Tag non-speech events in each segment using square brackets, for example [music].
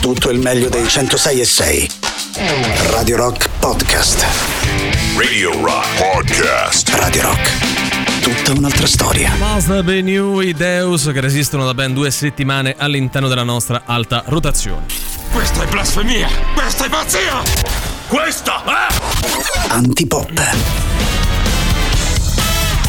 tutto il meglio dei 106 e 6. Radio Rock Podcast. Radio Rock Podcast. Radio Rock. Tutta un'altra storia. Mazda New i Deus che resistono da ben due settimane all'interno della nostra alta rotazione. Questa è blasfemia! Questa è pazzia! Questa è... Antipop.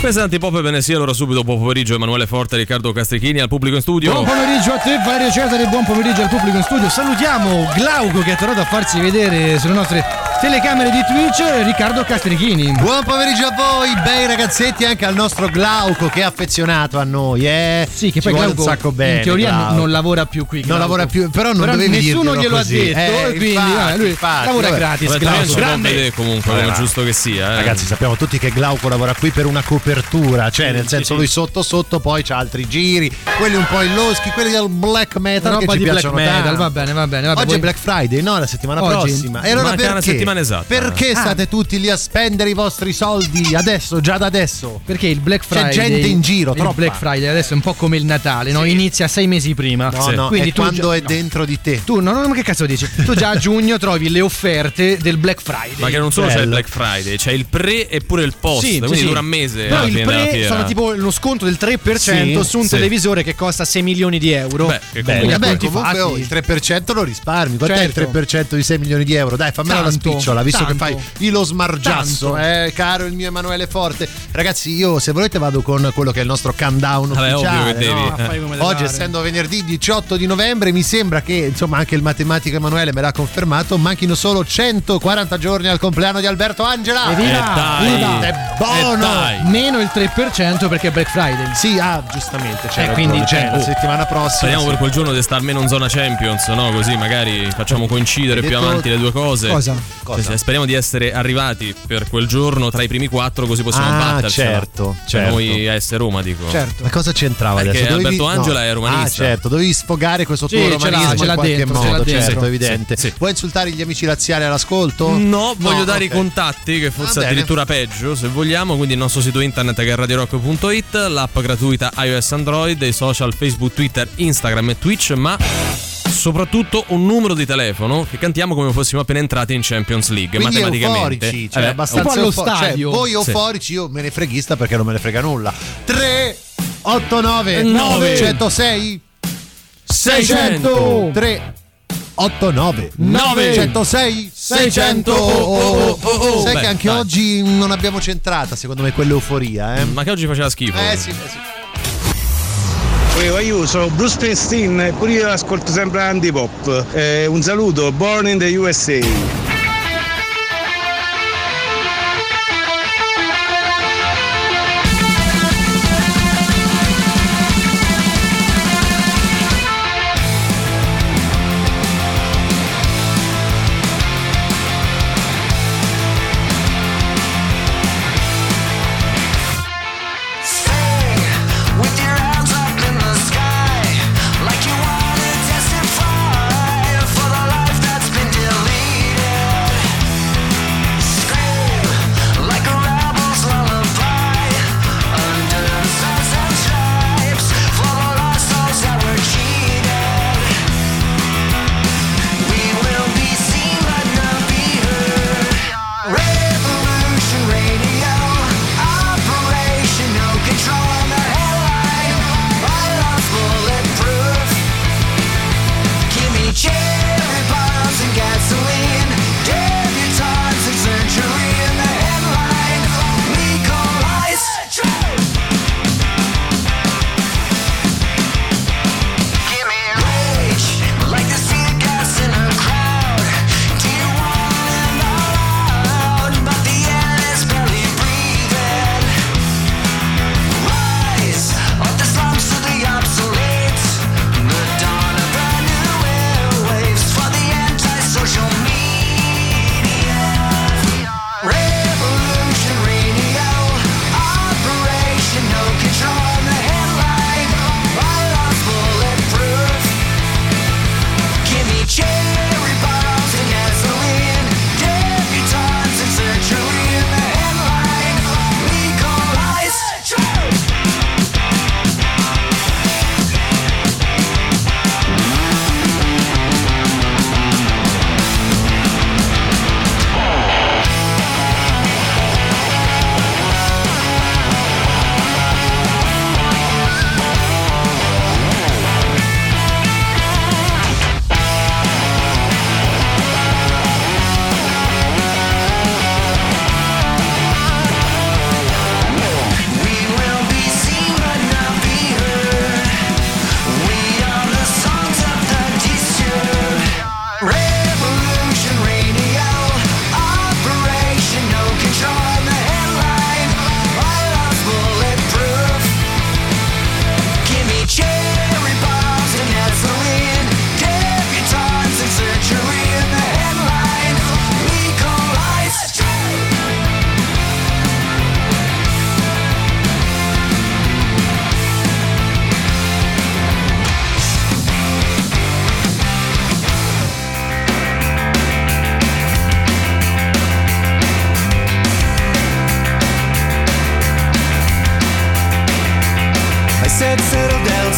Antipop e bene sia, allora subito buon pomeriggio Emanuele Forte Riccardo Castrichini al pubblico in studio. Buon pomeriggio a te Mario Cesare, buon pomeriggio al pubblico in studio. Salutiamo Glauco che è tornato a farsi vedere sulle nostre telecamere di Twitch Riccardo Castrichini. Buon pomeriggio a voi, bei ragazzetti, anche al nostro Glauco che è affezionato a noi, eh. Sì, che Ci poi Glauco un sacco bene. in teoria Glauco. non, non lavora più qui. Non Glauco. lavora più, però non Però dovevi nessuno glielo ha così. detto Eh, quindi infatti, vabbè, lui infatti, lavora vabbè. gratis. Vabbè, Glauco. Glauco, Grande. vede comunque, come Vabbè, giusto che sia. Eh. Ragazzi, sappiamo tutti che Glauco lavora qui per una copertura, cioè nel senso lui sotto sotto poi c'ha altri giri, quelli un po' illoschi, quelli del black metal che Roba ci di black piacciono metal, tanto. va bene, va bene. Vabbè, Oggi poi- è Black Friday, no? La settimana Oggi? prossima. E allora Manca perché? Settimana esatta. Perché Ah. state tutti lì a spendere i vostri soldi adesso, già da adesso? Perché il Black C'è Friday gente in giro, Il troppa. Black Friday adesso è un po' come il Natale, no? Inizia sei mesi prima. No, Sì. no, Quindi è quando già- è no. dentro di te. Tu no, no, ma che cazzo dici? Tu già a [laughs] giugno trovi le offerte del Black Friday. Ma che non solo c'è il Bello. Black Friday, c'è il pre e pure il post, Sì, quindi sì, dura sì. un mese. Però alla il pre sono tipo lo sconto del 3% Sì, su un sì. televisore che costa 6 milioni di euro. Beh, che Beh, comunque- conti comunque oh, il 3% lo risparmi. Quant'è Certo. il 3% di 6 milioni di euro? Dai, fammela una Tanto, spicciola, visto tanto. che fai lo smargiasso, eh, caro il mio Emanuele Forte. Ragazzi, io se volete vado con quello che è il nostro countdown Vabbè, ovvio ufficiale. che devi, no? eh. Oggi, essendo venerdì 18 di novembre, mi sembra che insomma anche il matematico Emanuele me l'ha confermato. Manchino solo 140 giorni al compleanno di Alberto Angela. Evviva! Eh, dai. Evviva! È buono! Eh, dai. Meno il 3% perché è Black Friday. Sì, ah, giustamente. C'è Eh, quindi, cioè, la oh. settimana prossima. Speriamo sì. per quel giorno di stare almeno in zona Champions, no? Così magari facciamo coincidere più avanti le due cose. Cosa? Cosa? Speriamo di essere arrivati per quel giorno tra i primi quattro, così possiamo Ah, battercela. certo, Cioè, certo. noi AS Roma, dico. Certo. Ma cosa c'entrava Perché adesso? Alberto Angela è romanista. Ah, certo, dovevi sfogare questo Sì, tuo ce l'ha- romanismo ce l'ha in qualche dentro, ce l'ha modo, dentro. certo, evidente. Sì, sì. Vuoi insultare gli amici laziali all'ascolto? No, voglio dare ok. i contatti, che forse bene. addirittura peggio, se vogliamo. Quindi il nostro sito internet che è radiorock.it, l'app gratuita iOS Android, i social Facebook, Twitter, Instagram e Twitch, ma soprattutto un numero di telefono che cantiamo come fossimo appena entrati in Champions League. Quindi matematicamente. euforici, cioè Eh, abbastanza allo eufo- cioè, stadio. voi Sì. euforici, io me ne freghista perché non me ne frega nulla. 3 8 9 Nove. 106 600 3 8 9 Nove. 106 600 Oh, oh, oh, oh. Sai Beh, che anche dai. oggi non abbiamo centrata, secondo me, quell'euforia, eh? Ma che oggi faceva schifo. Eh sì, eh sì. Io sono Bruce Springsteen e pure io ascolto sempre Antipop. Eh, un saluto, Born in the USA.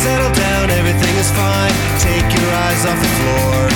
Settle down, everything is fine. Take your eyes off the floor.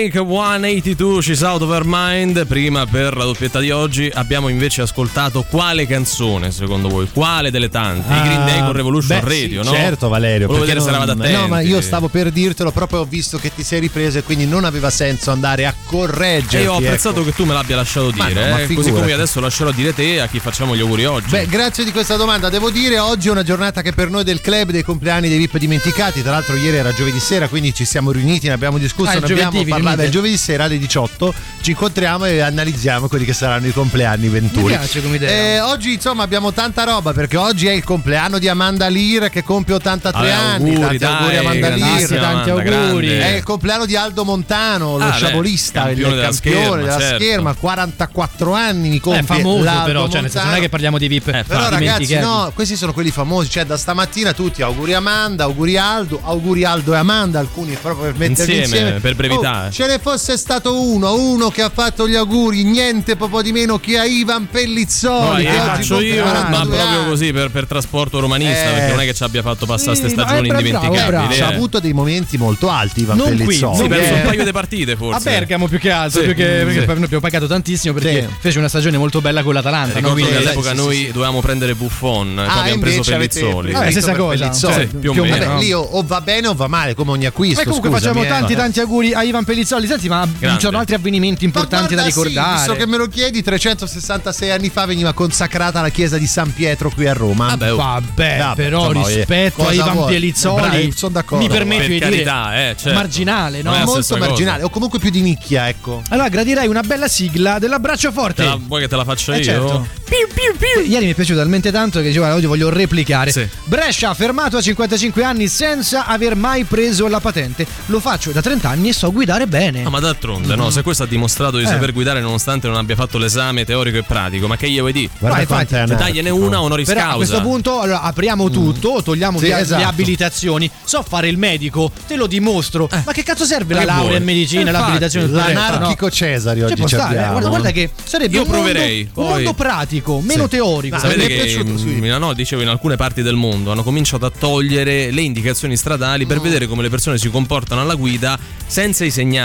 Blake 182, She's Out of Her Mind. Prima per la doppietta di oggi abbiamo invece ascoltato quale canzone secondo voi? Quale delle tante? I Green Day con Revolution Ah, beh, sì, Radio, no? Certo, Valerio. Volevo perché vedere se non- eravate attenti. No, ma io stavo per dirtelo, proprio ho visto che ti sei ripreso e quindi non aveva senso andare a correggerti. E io ho apprezzato ecco. che tu me l'abbia lasciato Ma dire, no, ma eh, così figurati. come io adesso lascerò dire te a chi facciamo gli auguri oggi. Beh, grazie di questa domanda. Devo dire, oggi è una giornata che per noi del club dei compleanni dei VIP dimenticati. Tra l'altro, ieri era giovedì sera, quindi ci siamo riuniti, ne abbiamo discusso, Ah, ne abbiamo parlato. Riunite? Il giovedì sera alle 18 ci incontriamo e analizziamo quelli che saranno i compleanni venturi. Mi piace come idea. Eh, oggi, insomma, abbiamo tanta roba perché oggi è il compleanno di Amanda Lear che compie 83 Vabbè, anni. auguri, tanti auguri, dai, Amanda Lear. tanti auguri. grande. È il compleanno di Aldo Montano, lo Ah, beh, sciabolista, il campione campione della della, scherma, certo. scherma, 44 anni mi compie È famoso l'Aldo però, cioè nel senso non è che parliamo di VIP. Eh, Però ragazzi, dimenticati. no, questi sono quelli famosi, cioè da stamattina tutti auguri Amanda, auguri Aldo, auguri Aldo e Amanda, alcuni proprio per metterli Insieme, insieme. per brevità. Oh, ce ne fosse stato uno, uno che ha fatto gli auguri, niente proprio di meno che a Ivan No, Pellizzoli. che oggi faccio io, ma 42 proprio anni. così per, per trasporto romanista, Eh. perché non è che ci abbia fatto passare Sì, queste no, stagioni eh, bravo, indimenticabili. bravo. Ci ha eh. avuto dei momenti molto alti Ivan Non qui, Pellizzoli. È non perso Eh. un paio di partite A forse. Bergamo più che altro, Sì, più che- perché sì. noi abbiamo pagato tantissimo perché Sì. fece una stagione molto bella con l'Atalanta. no? Quindi- che all'epoca sì, sì, noi sì. dovevamo prendere Buffon, poi Ah, abbiamo preso Pellizzoli. Vabbè, preso stessa cosa, Sì, più o meno. No? lì o, va bene o va male, come ogni acquisto. E comunque facciamo eh. tanti tanti auguri a Ivan Pellizzoli. Senti, ma Grande. c'erano altri avvenimenti importanti da guarda, sì, ricordare? visto che me lo chiedi, 366 anni fa veniva consacrata la chiesa di San Pietro qui a Roma. Vabbè, oh, Vabbè, Vabbè, però insomma, rispetto a Ivan? Pellizzoli, Bravi, sono d'accordo. mi permetto Per di carità, dire eh, certo. marginale, no? Molto stessa cosa. marginale, o comunque più di nicchia, ecco. Allora gradirei una bella sigla dell'abbraccio forte. Te la- vuoi che te la faccia Eh, io? certo. Piu, piu, piu. Ieri mi è piaciuto talmente tanto che dicevo, "Guarda, oggi voglio replicare. Sì. Brescia fermato a 55 anni senza aver mai preso la patente. Lo faccio da 30 anni e so guidare bene. No, ma d'altronde, no, se questo ha dimostrato di Eh. saper guidare nonostante non abbia fatto l'esame teorico e pratico, ma che gli vuoi dire? Guarda Vai, quanto è infatti, anarchico. Dagliene una honoris Però a causa. questo punto allora, apriamo tutto, togliamo Sì, via esatto. le abilitazioni. So fare il medico, te lo dimostro. Ma che cazzo serve Ma la laurea vuoi? in medicina e Eh, l'abilitazione? infatti, corretta, no? L'anarchico Cesari Cioè, oggi ci stare, eh. abbiamo. guarda, guarda che sarebbe Io un mondo- proverei, un poi- mondo pratico, meno Sì. teorico. Ma- Sapete mi è che piaciuto, sì. in, no, dicevo in alcune parti del mondo hanno cominciato a togliere le indicazioni stradali per vedere come le persone si comportano alla guida senza i segnali,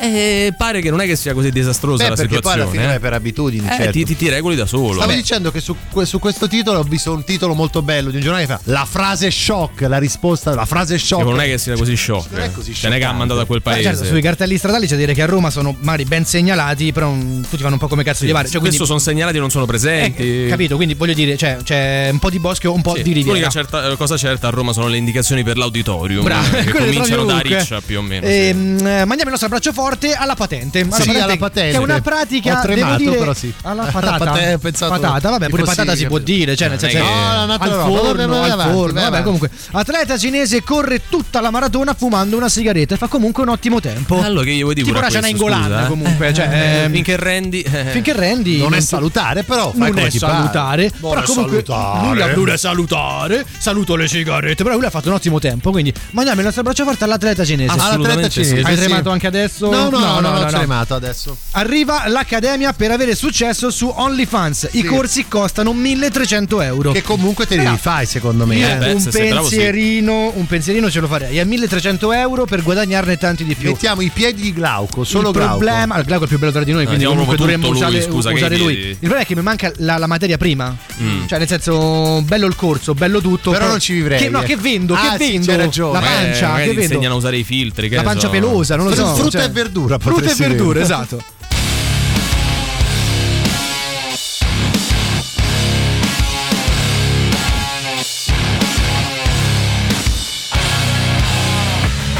eh, pare che non è che sia così disastrosa Beh, la perché poi alla situazione. fine eh. è per abitudini, Eh, certo. ti, ti- ti regoli da solo. Stavo dicendo che su, su questo titolo ho visto un titolo molto bello di un giornale che fa la frase shock, la risposta, la frase shock. Che non è che sia così shock. Non è così Ce n'è che ha mandato a quel Beh, paese. certo, sui cartelli stradali c'è da dire che a Roma sono magari ben segnalati, però mm, tutti vanno un po' come cazzo di pare. Cioè, quindi, Questo sono segnalati non sono presenti. eh, capito, quindi voglio dire, cioè, c'è un po' di bosco, un po' Sì, di riviera. L'unica certa- eh, cosa certa a Roma sono le indicazioni per l'auditorium Bravo, eh, che [laughs] cominciano da riccia più o meno. sì. Ehm, eh, mandiamo il nostro abbraccio forte alla patente. Alla Sì, alla patente. Che è una pratica. Ho tremato, devo dire, però sì. Alla [laughs] patata. patente, [laughs] ho pensato patata, vabbè, pure patata si può dire. Cioè, nel Non è senso No, no, un'altra al forno, al avanti, forno. Vabbè, avanti. comunque, atleta cinese corre tutta la maratona fumando una sigaretta e fa comunque un ottimo tempo. Allora, che gli vuoi dire Tipo questo, Ingolan, scusa, eh? comunque. Cioè, [laughs] Eh, ehm, finché rendi. eh, finché rendi. Non è salutare, però non è salutare, Non però comunque salutare. lui non è salutare, saluto le sigarette, però lui ha fatto un ottimo tempo, quindi mandiamo il nostro abbraccio forte all'atleta cinese. Assolutamente All'atleta cinese, Hai tremato anche adesso? No, no, no, non ho tremato adesso. Arriva l'Accademia per avere successo su OnlyFans. I Sì. corsi costano 1300 euro. Che comunque te li Però- rifai, secondo me. Io eh. un se sei bravo, sì. pensierino, un pensierino ce lo farei. A 1300 euro per guadagnarne tanti di più. Mettiamo i piedi di Glauco, solo il Glauco. problema, il Glauco è il più bello tra di noi, No, quindi diciamo comunque dovremmo lui, usare, scusa, usare lui. Il problema è che mi manca la, la materia prima. Mm. Cioè, nel senso, bello il corso, bello tutto. Però non ci vivrei, Che, no, eh. che vendo? Ah, che sì, vendo? ragione. La eh, pancia, magari che vendo? insegnano a usare i filtri. che La pancia so. pelosa, non lo so. Frutta cioè- e verdura, Frutta e verdura, esatto.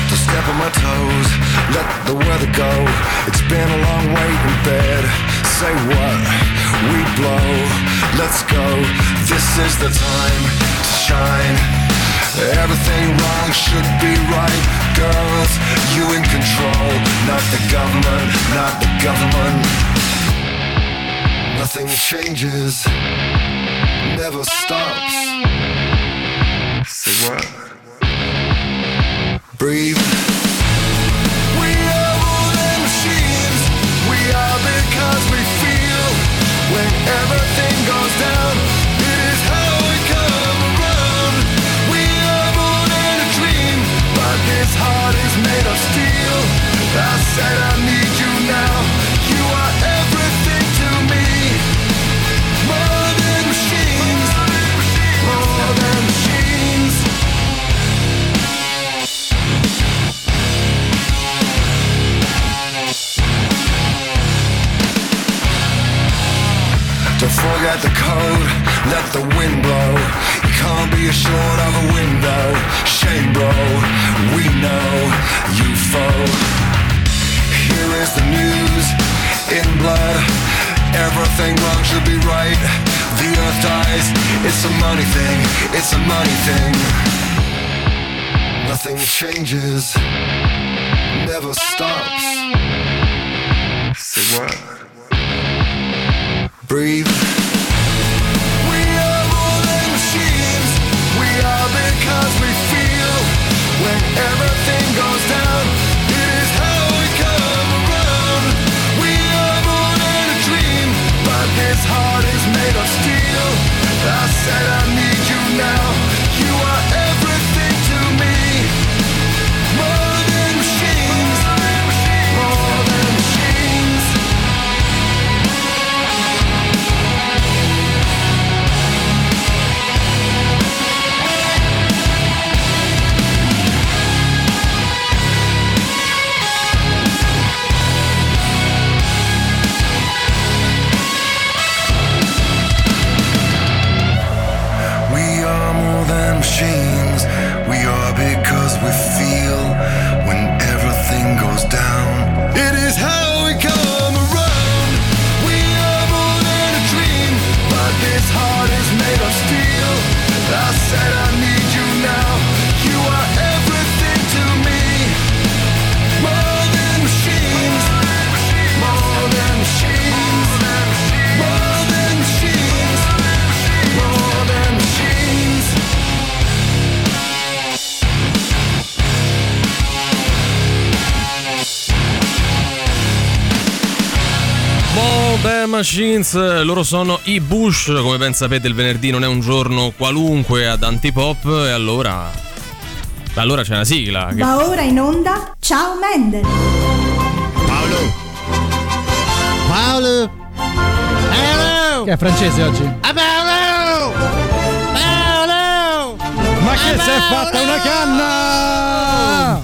to step on my toes, let the weather go. It's been a long wait in bed. Say what? We blow. Let's go. This is the time to shine. Everything wrong should be right. Girls, you in control. Not the government, not the government. Nothing changes, never stops. Say what? breathe. We are than machines. We are because we feel. When forget the code, let the wind blow. You can't be assured of a window. Shame, bro, we know you foe. Here is the news in blood. Everything wrong should be right. The earth dies. It's a money thing. It's a money thing. Nothing changes. Never stops. Say what? breathe. We are more than machines. We are because we feel. When everything goes down, Machines, loro sono i Bush, come ben sapete il venerdì non è un giorno qualunque ad Antipop e allora allora c'è una sigla. che- Va ora in onda Ciao Mendel. Paolo. Paolo. Paolo. Che è francese oggi? Ah, Paolo. Paolo. Ma che si è fatta una canna!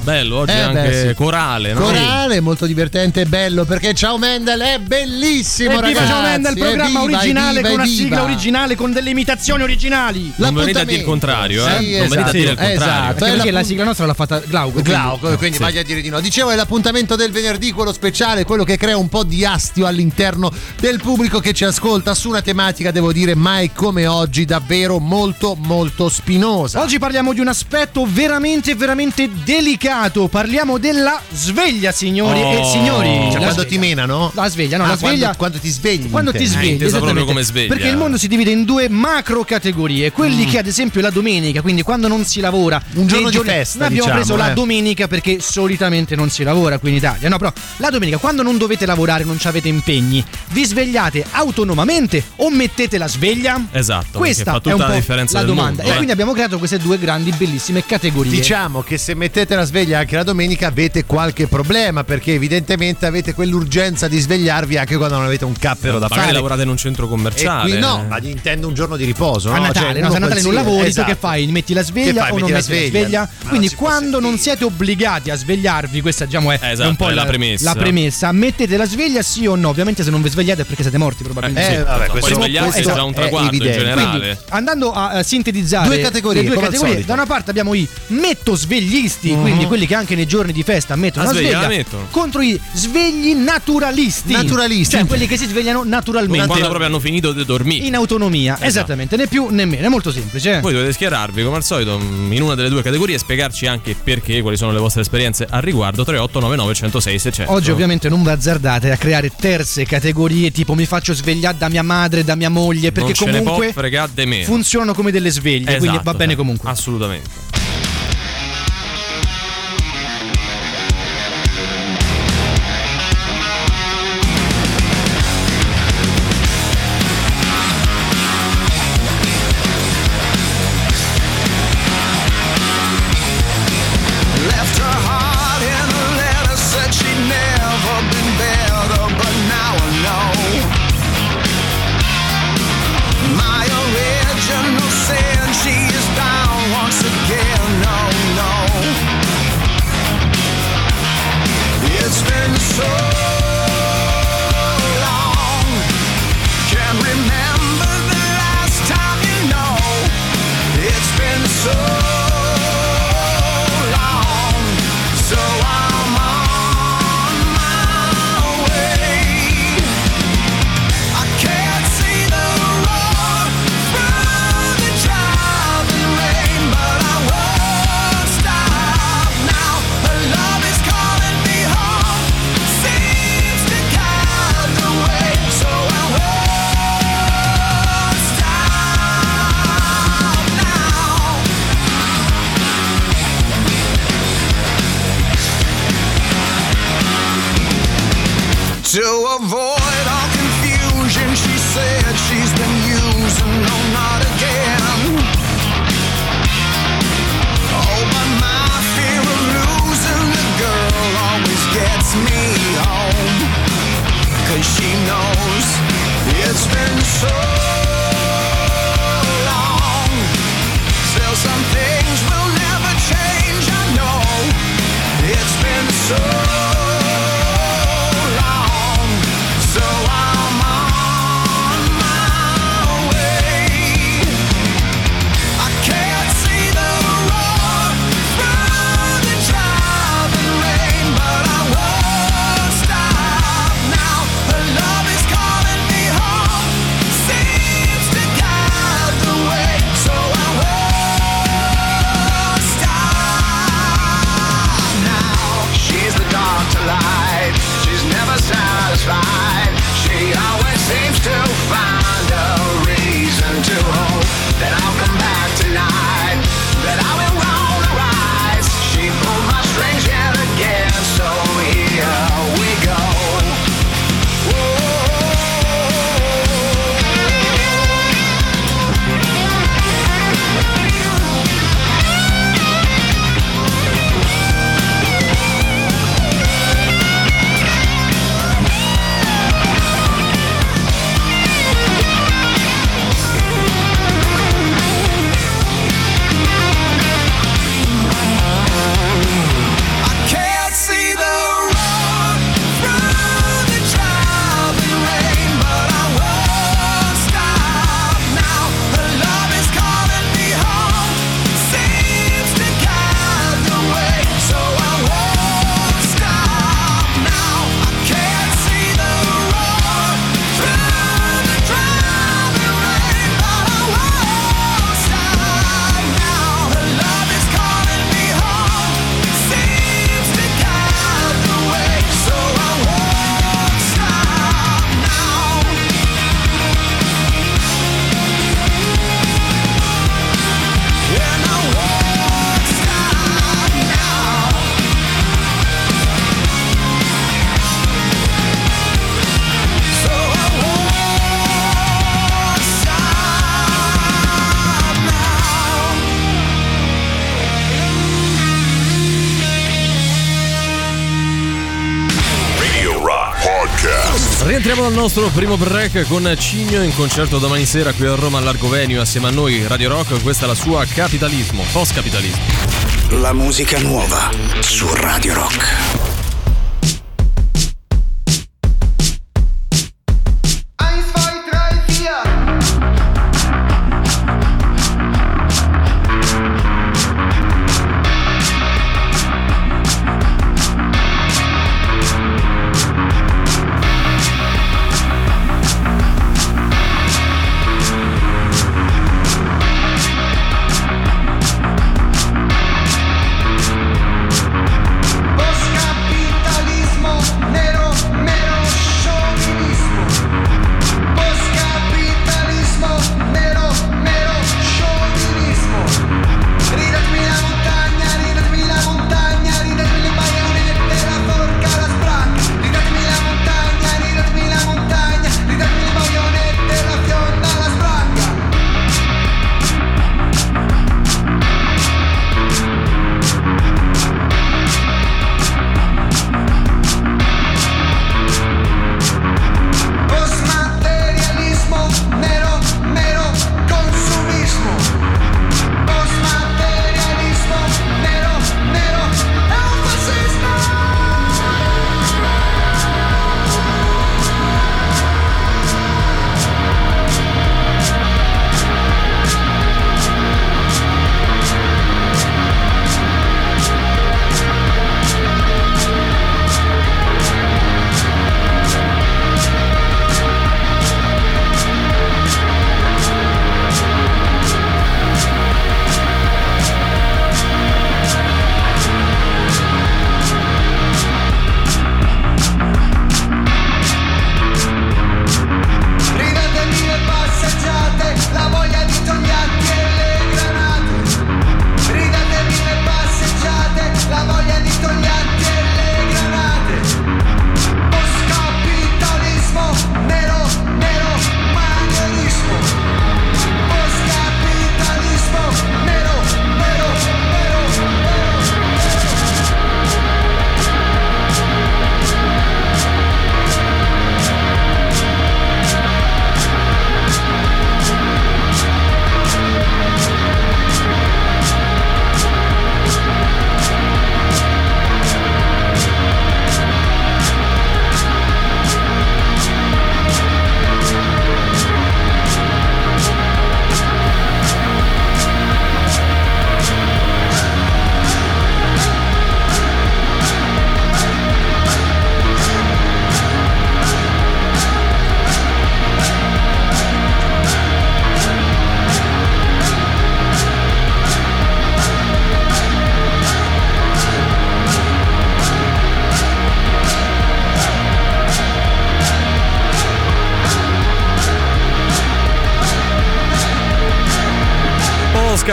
Bello, oggi Eh, è anche beh, sì. corale, no? Corale, molto divertente e bello perché Ciao Mendel è bellissimo, Evviva ragazzi. Ciao Mendel, il programma Evviva, originale evviva, con una sigla originale con delle imitazioni originali. Non venite a dire il contrario, eh? Sì, non venite a esatto, dire il contrario. esatto. Perché, la sigla nostra l'ha fatta Glauco. quindi- Glauco, quindi vai a dire di no. Dicevo, è l'appuntamento del venerdì, quello speciale, quello che crea un po' di astio all'interno del pubblico che ci ascolta su una tematica, devo dire, mai come oggi, davvero molto, molto spinosa. Oggi parliamo di un aspetto veramente, veramente delicato. Parliamo della sveglia, signori Oh. e signori. Cioè, La quando sveglia. ti menano? La sveglia, no, Ah, la sveglia. Quando, quando ti svegli. Quando ti svegli, intesa proprio esattamente. come sveglia. Perché il mondo si divide in due macro categorie. Quelli Mm. che, ad esempio, la domenica, quindi quando non si lavora, Un giorno di festa, Noi abbiamo diciamo, preso la eh. domenica perché solitamente non si lavora qui in Italia. No, però la domenica, quando non dovete lavorare, non avete impegni, vi svegliate autonomamente o mettete la sveglia? Esatto, Questa perché fa tutta è un la po' differenza la del domanda. mondo, e eh. quindi abbiamo creato queste due grandi, bellissime categorie. Diciamo che se mettete la sveglia anche la domenica avete qualche problema perché evidentemente avete quell'urgenza di svegliarvi anche quando non avete un cappero da Magari fare. lavorate in un centro commerciale. qui no, ma intendo un giorno di riposo. a no? Natale, Cioè, no, a Natale non lavori, esatto. tu che fai? Metti la sveglia fai? o non Metti la metti la sveglia? sveglia? Quindi non quando non siete obbligati a svegliarvi, questa diciamo è, Eh, è esatto, un po' è la premessa. la premessa. Mettete la sveglia sì o no? Ovviamente se non vi svegliate è perché siete morti probabilmente. Eh, Sì, vabbè, poi questo- svegliarsi questo è già un è traguardo in generale. Quindi, andando a sintetizzare Due categorie, due da una parte abbiamo i metto sveglisti, quindi quelli che anche nei giorni di festa mettono La la sveglia sveglia, la mettono. contro i svegli naturalisti. Naturalisti. Cioè quelli che si svegliano naturalmente. Quando proprio hanno finito di dormire. In autonomia, esattamente, né più né meno, è molto semplice. Voi dovete schierarvi come al solito in una delle due categorie e spiegarci anche perché, quali sono le vostre esperienze al riguardo. 3899 106 600. Oggi ovviamente non vi azzardate a creare terze categorie tipo mi faccio svegliare da mia madre, da mia moglie, perché non ce ne può comunque funzionano come delle sveglie, quindi Esatto, va bene sì. comunque. Assolutamente. Nostro primo break con Cigno in concerto domani sera qui a Roma all'Argovenio assieme a noi Radio Rock. Questa è la sua Capitalismo, post capitalismo. La musica nuova su Radio Rock.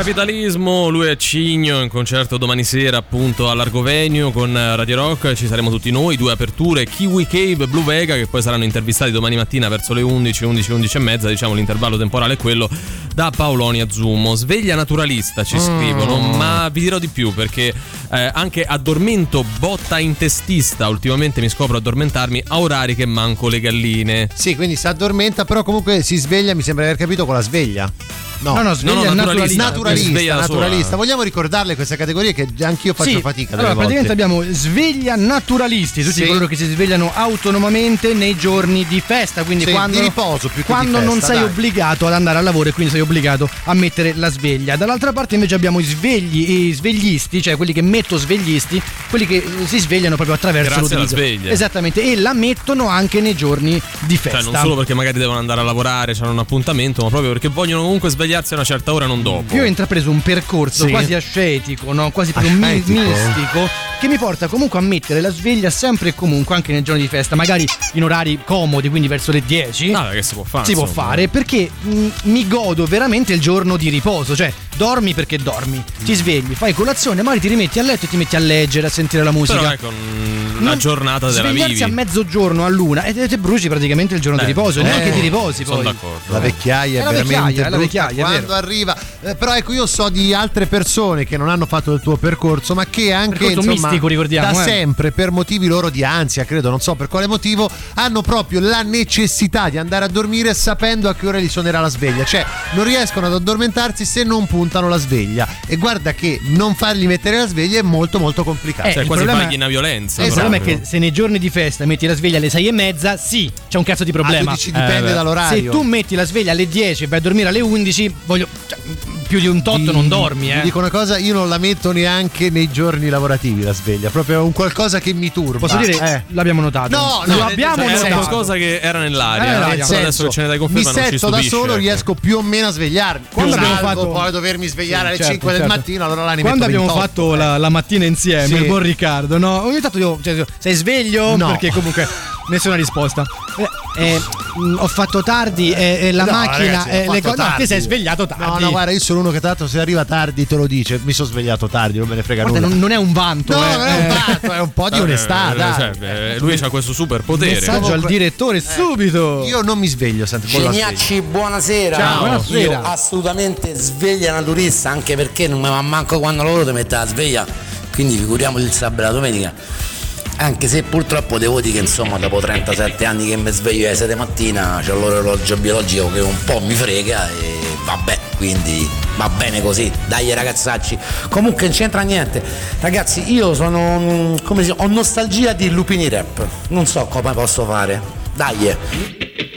Capitalismo, lui è Cigno in concerto domani sera appunto all'Argovenio con Radio Rock, ci saremo tutti noi, due aperture, Kiwi Cave, Blue Vega che poi saranno intervistati domani mattina verso le 11, 11, 11 e mezza, diciamo l'intervallo temporale è quello da Paolonia Zumo. Sveglia naturalista ci scrivono, ma vi dirò di più perché eh, anche addormento botta intestista, ultimamente mi scopro addormentarmi a orari che manco le galline. Sì, quindi si addormenta, però comunque si sveglia, mi sembra di aver capito, con la sveglia. No, no, sveglia no, naturalista. Naturalista, Sveglia da sola. naturalista. Vogliamo ricordarle queste categorie che anch'io faccio Sì, fatica. Allora, praticamente volte. abbiamo sveglia naturalisti, tutti Sì. coloro che si svegliano autonomamente nei giorni di festa, quindi Sì, quando, di riposo più che quando di non festa, sei dai. obbligato ad andare al lavoro e quindi sei obbligato a mettere la sveglia. Dall'altra parte invece abbiamo i svegli, i sveglisti, cioè quelli che metto sveglisti, quelli che eh, si svegliano proprio attraverso Grazie alla l'utilizzo. sveglia. Esattamente, e la mettono anche nei giorni di festa. Cioè, non solo perché magari devono andare a lavorare, hanno un appuntamento, ma proprio perché vogliono comunque svegliarsi a una certa ora, non dopo. Io ho intrapreso un percorso Sì. quasi ascetico, no? quasi mi- Ascetico? mistico, che mi porta comunque a mettere la sveglia sempre e comunque anche nei giorni di festa, magari in orari comodi, quindi verso le 10. Ah, che si può fare. si può insomma. fare perché mh, mi godo veramente il giorno di riposo, cioè dormi perché dormi, ti svegli, fai colazione, magari ti rimetti a letto e ti metti a leggere, a sentire la musica. Però ecco, mm, una giornata della Svegliarsi vivi. a mezzogiorno a luna e te, bruci praticamente il giorno Eh, di riposo, sono- neanche eh, ti riposi Sono poi. d'accordo. La vecchiaia è, È veramente vecchiaia, è la vecchiaia, è quando vero. arriva. Eh, però ecco, io so di altre persone che non hanno fatto il tuo percorso, ma che anche Percorso insomma, mistico, ricordiamo, da eh. sempre per motivi loro di ansia, credo, non so per quale motivo, hanno proprio la necessità di andare a dormire sapendo a che ora gli suonerà la sveglia, cioè non riescono ad addormentarsi se non puntano la sveglia. E guarda che non fargli mettere la sveglia è molto molto complicato. Eh, Cioè, il quasi problema- paghi una violenza. Il Esatto. problema è che se nei giorni di festa metti la sveglia alle sei e mezza, sì, c'è un cazzo di Ah, problema. tu dici dipende beh. dall'orario. Se tu metti la sveglia alle 10 e vai a dormire alle 11, voglio. cioè, più di un tot Ti- non dormi, eh. Ti dico una cosa, io non la metto neanche nei giorni lavorativi la sveglia, proprio un qualcosa che mi turba. Posso dire, Eh. l'abbiamo notato. No, lo no, abbiamo nel Era senso- notato. qualcosa che era nell'aria. Eh, nel adesso senso, che ce ne dai mi conferma non ci setto da stupisce. solo, ecco. riesco più o meno a svegliarmi. Quando abbiamo fatto- poi dovermi svegliare alle Certo, 5 del certo. mattino, allora ne Quando abbiamo 28. fatto la, la mattina insieme, il buon Riccardo, no? Ogni tanto io, cioè, sei sveglio? No. Perché comunque [laughs] nessuna risposta. Eh, eh, mh, ho fatto tardi e, e la No, macchina. ragazzi, ho eh, le fatto co- no, ti tardi. sei svegliato tardi. No, no, guarda, io sono uno che tanto se arriva tardi te lo dice. Mi sono svegliato tardi, non me ne frega Guarda, nulla. non, non è un vanto. No, eh. non è un Eh, fatto, è un po' di Eh, onestà, eh, dai. cioè, lui ha questo superpotere. Messaggio al direttore subito. Io non mi sveglio, senti. Geniacci, buonasera. Ciao, buonasera. Io assolutamente sveglia naturista, anche perché non mi va manco quando lavoro ti mette la sveglia, quindi figuriamo il sabato e la domenica. Anche se purtroppo devo dire che insomma dopo 37 anni che mi sveglio alle 7 mattina c'è l'orologio biologico che un po' mi frega e vabbè, quindi va bene così, dai ragazzacci. Comunque non c'entra niente. Ragazzi, io sono come si ho nostalgia di lupini rap. Non so come posso fare. Dai.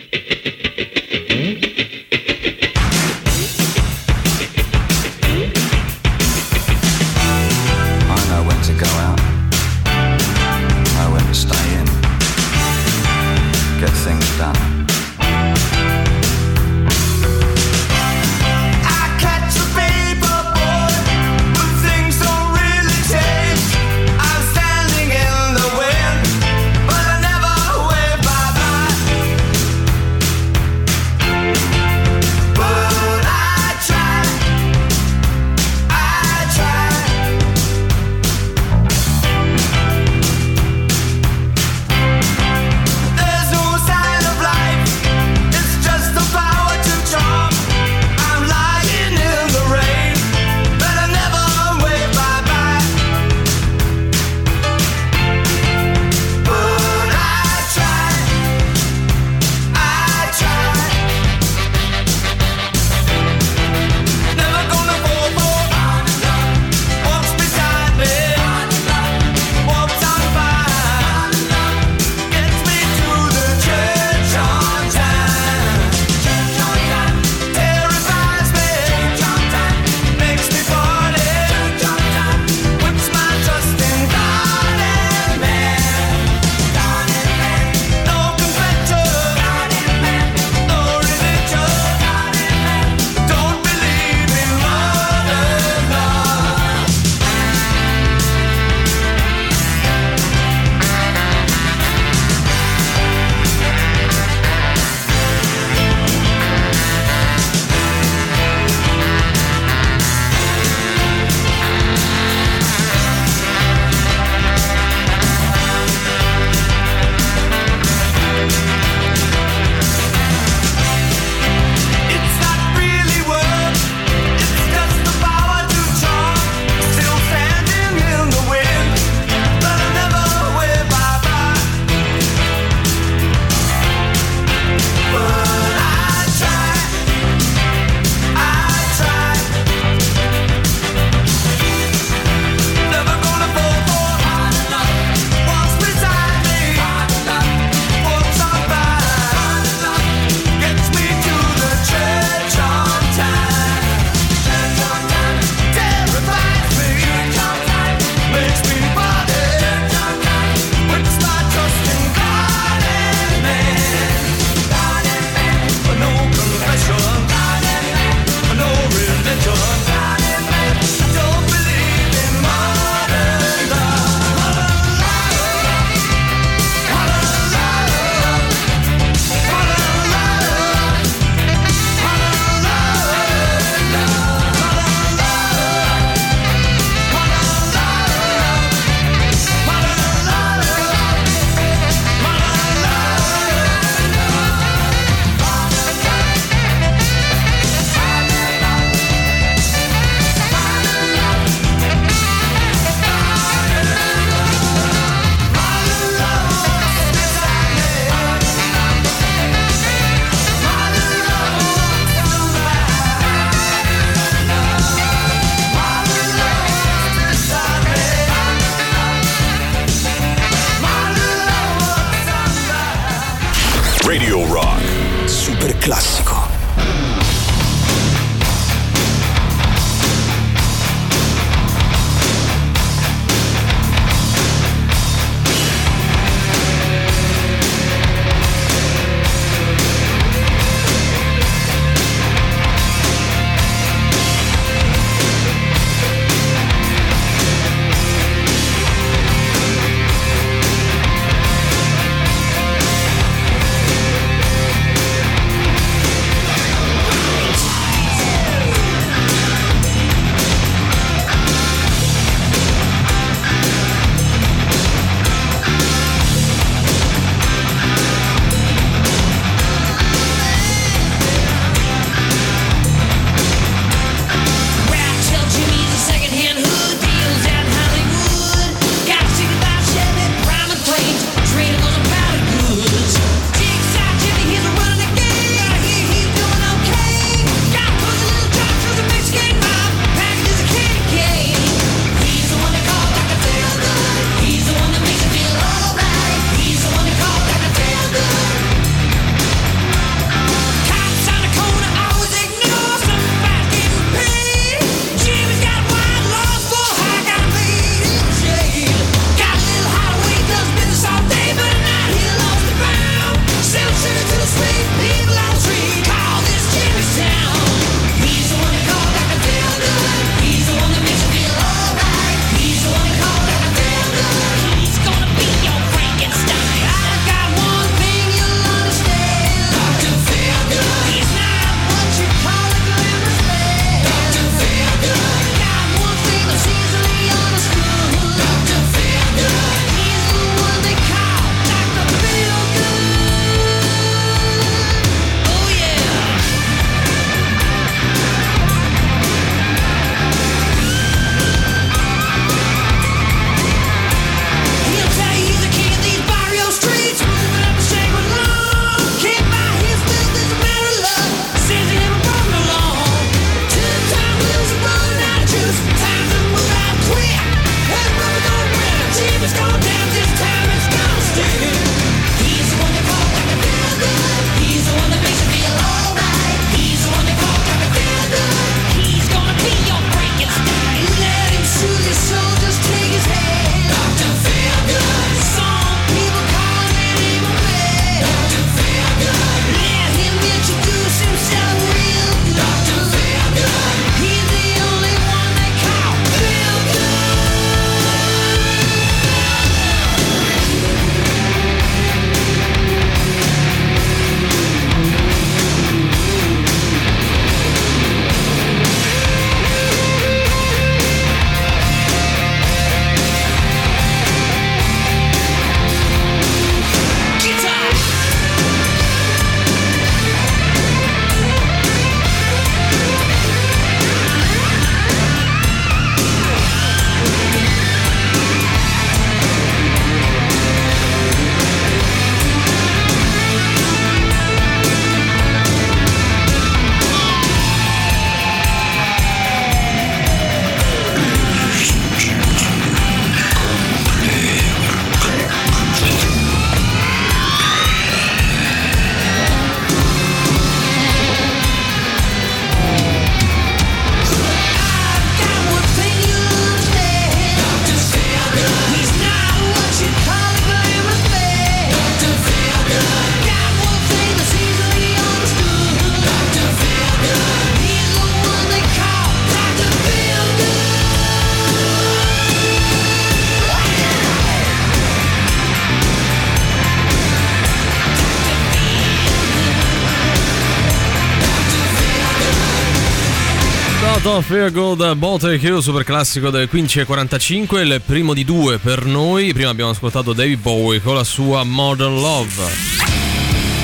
Fear Gold Baltic Hill, super classico del 15.45, il primo di due per noi. Prima abbiamo ascoltato David Bowie con la sua Modern Love.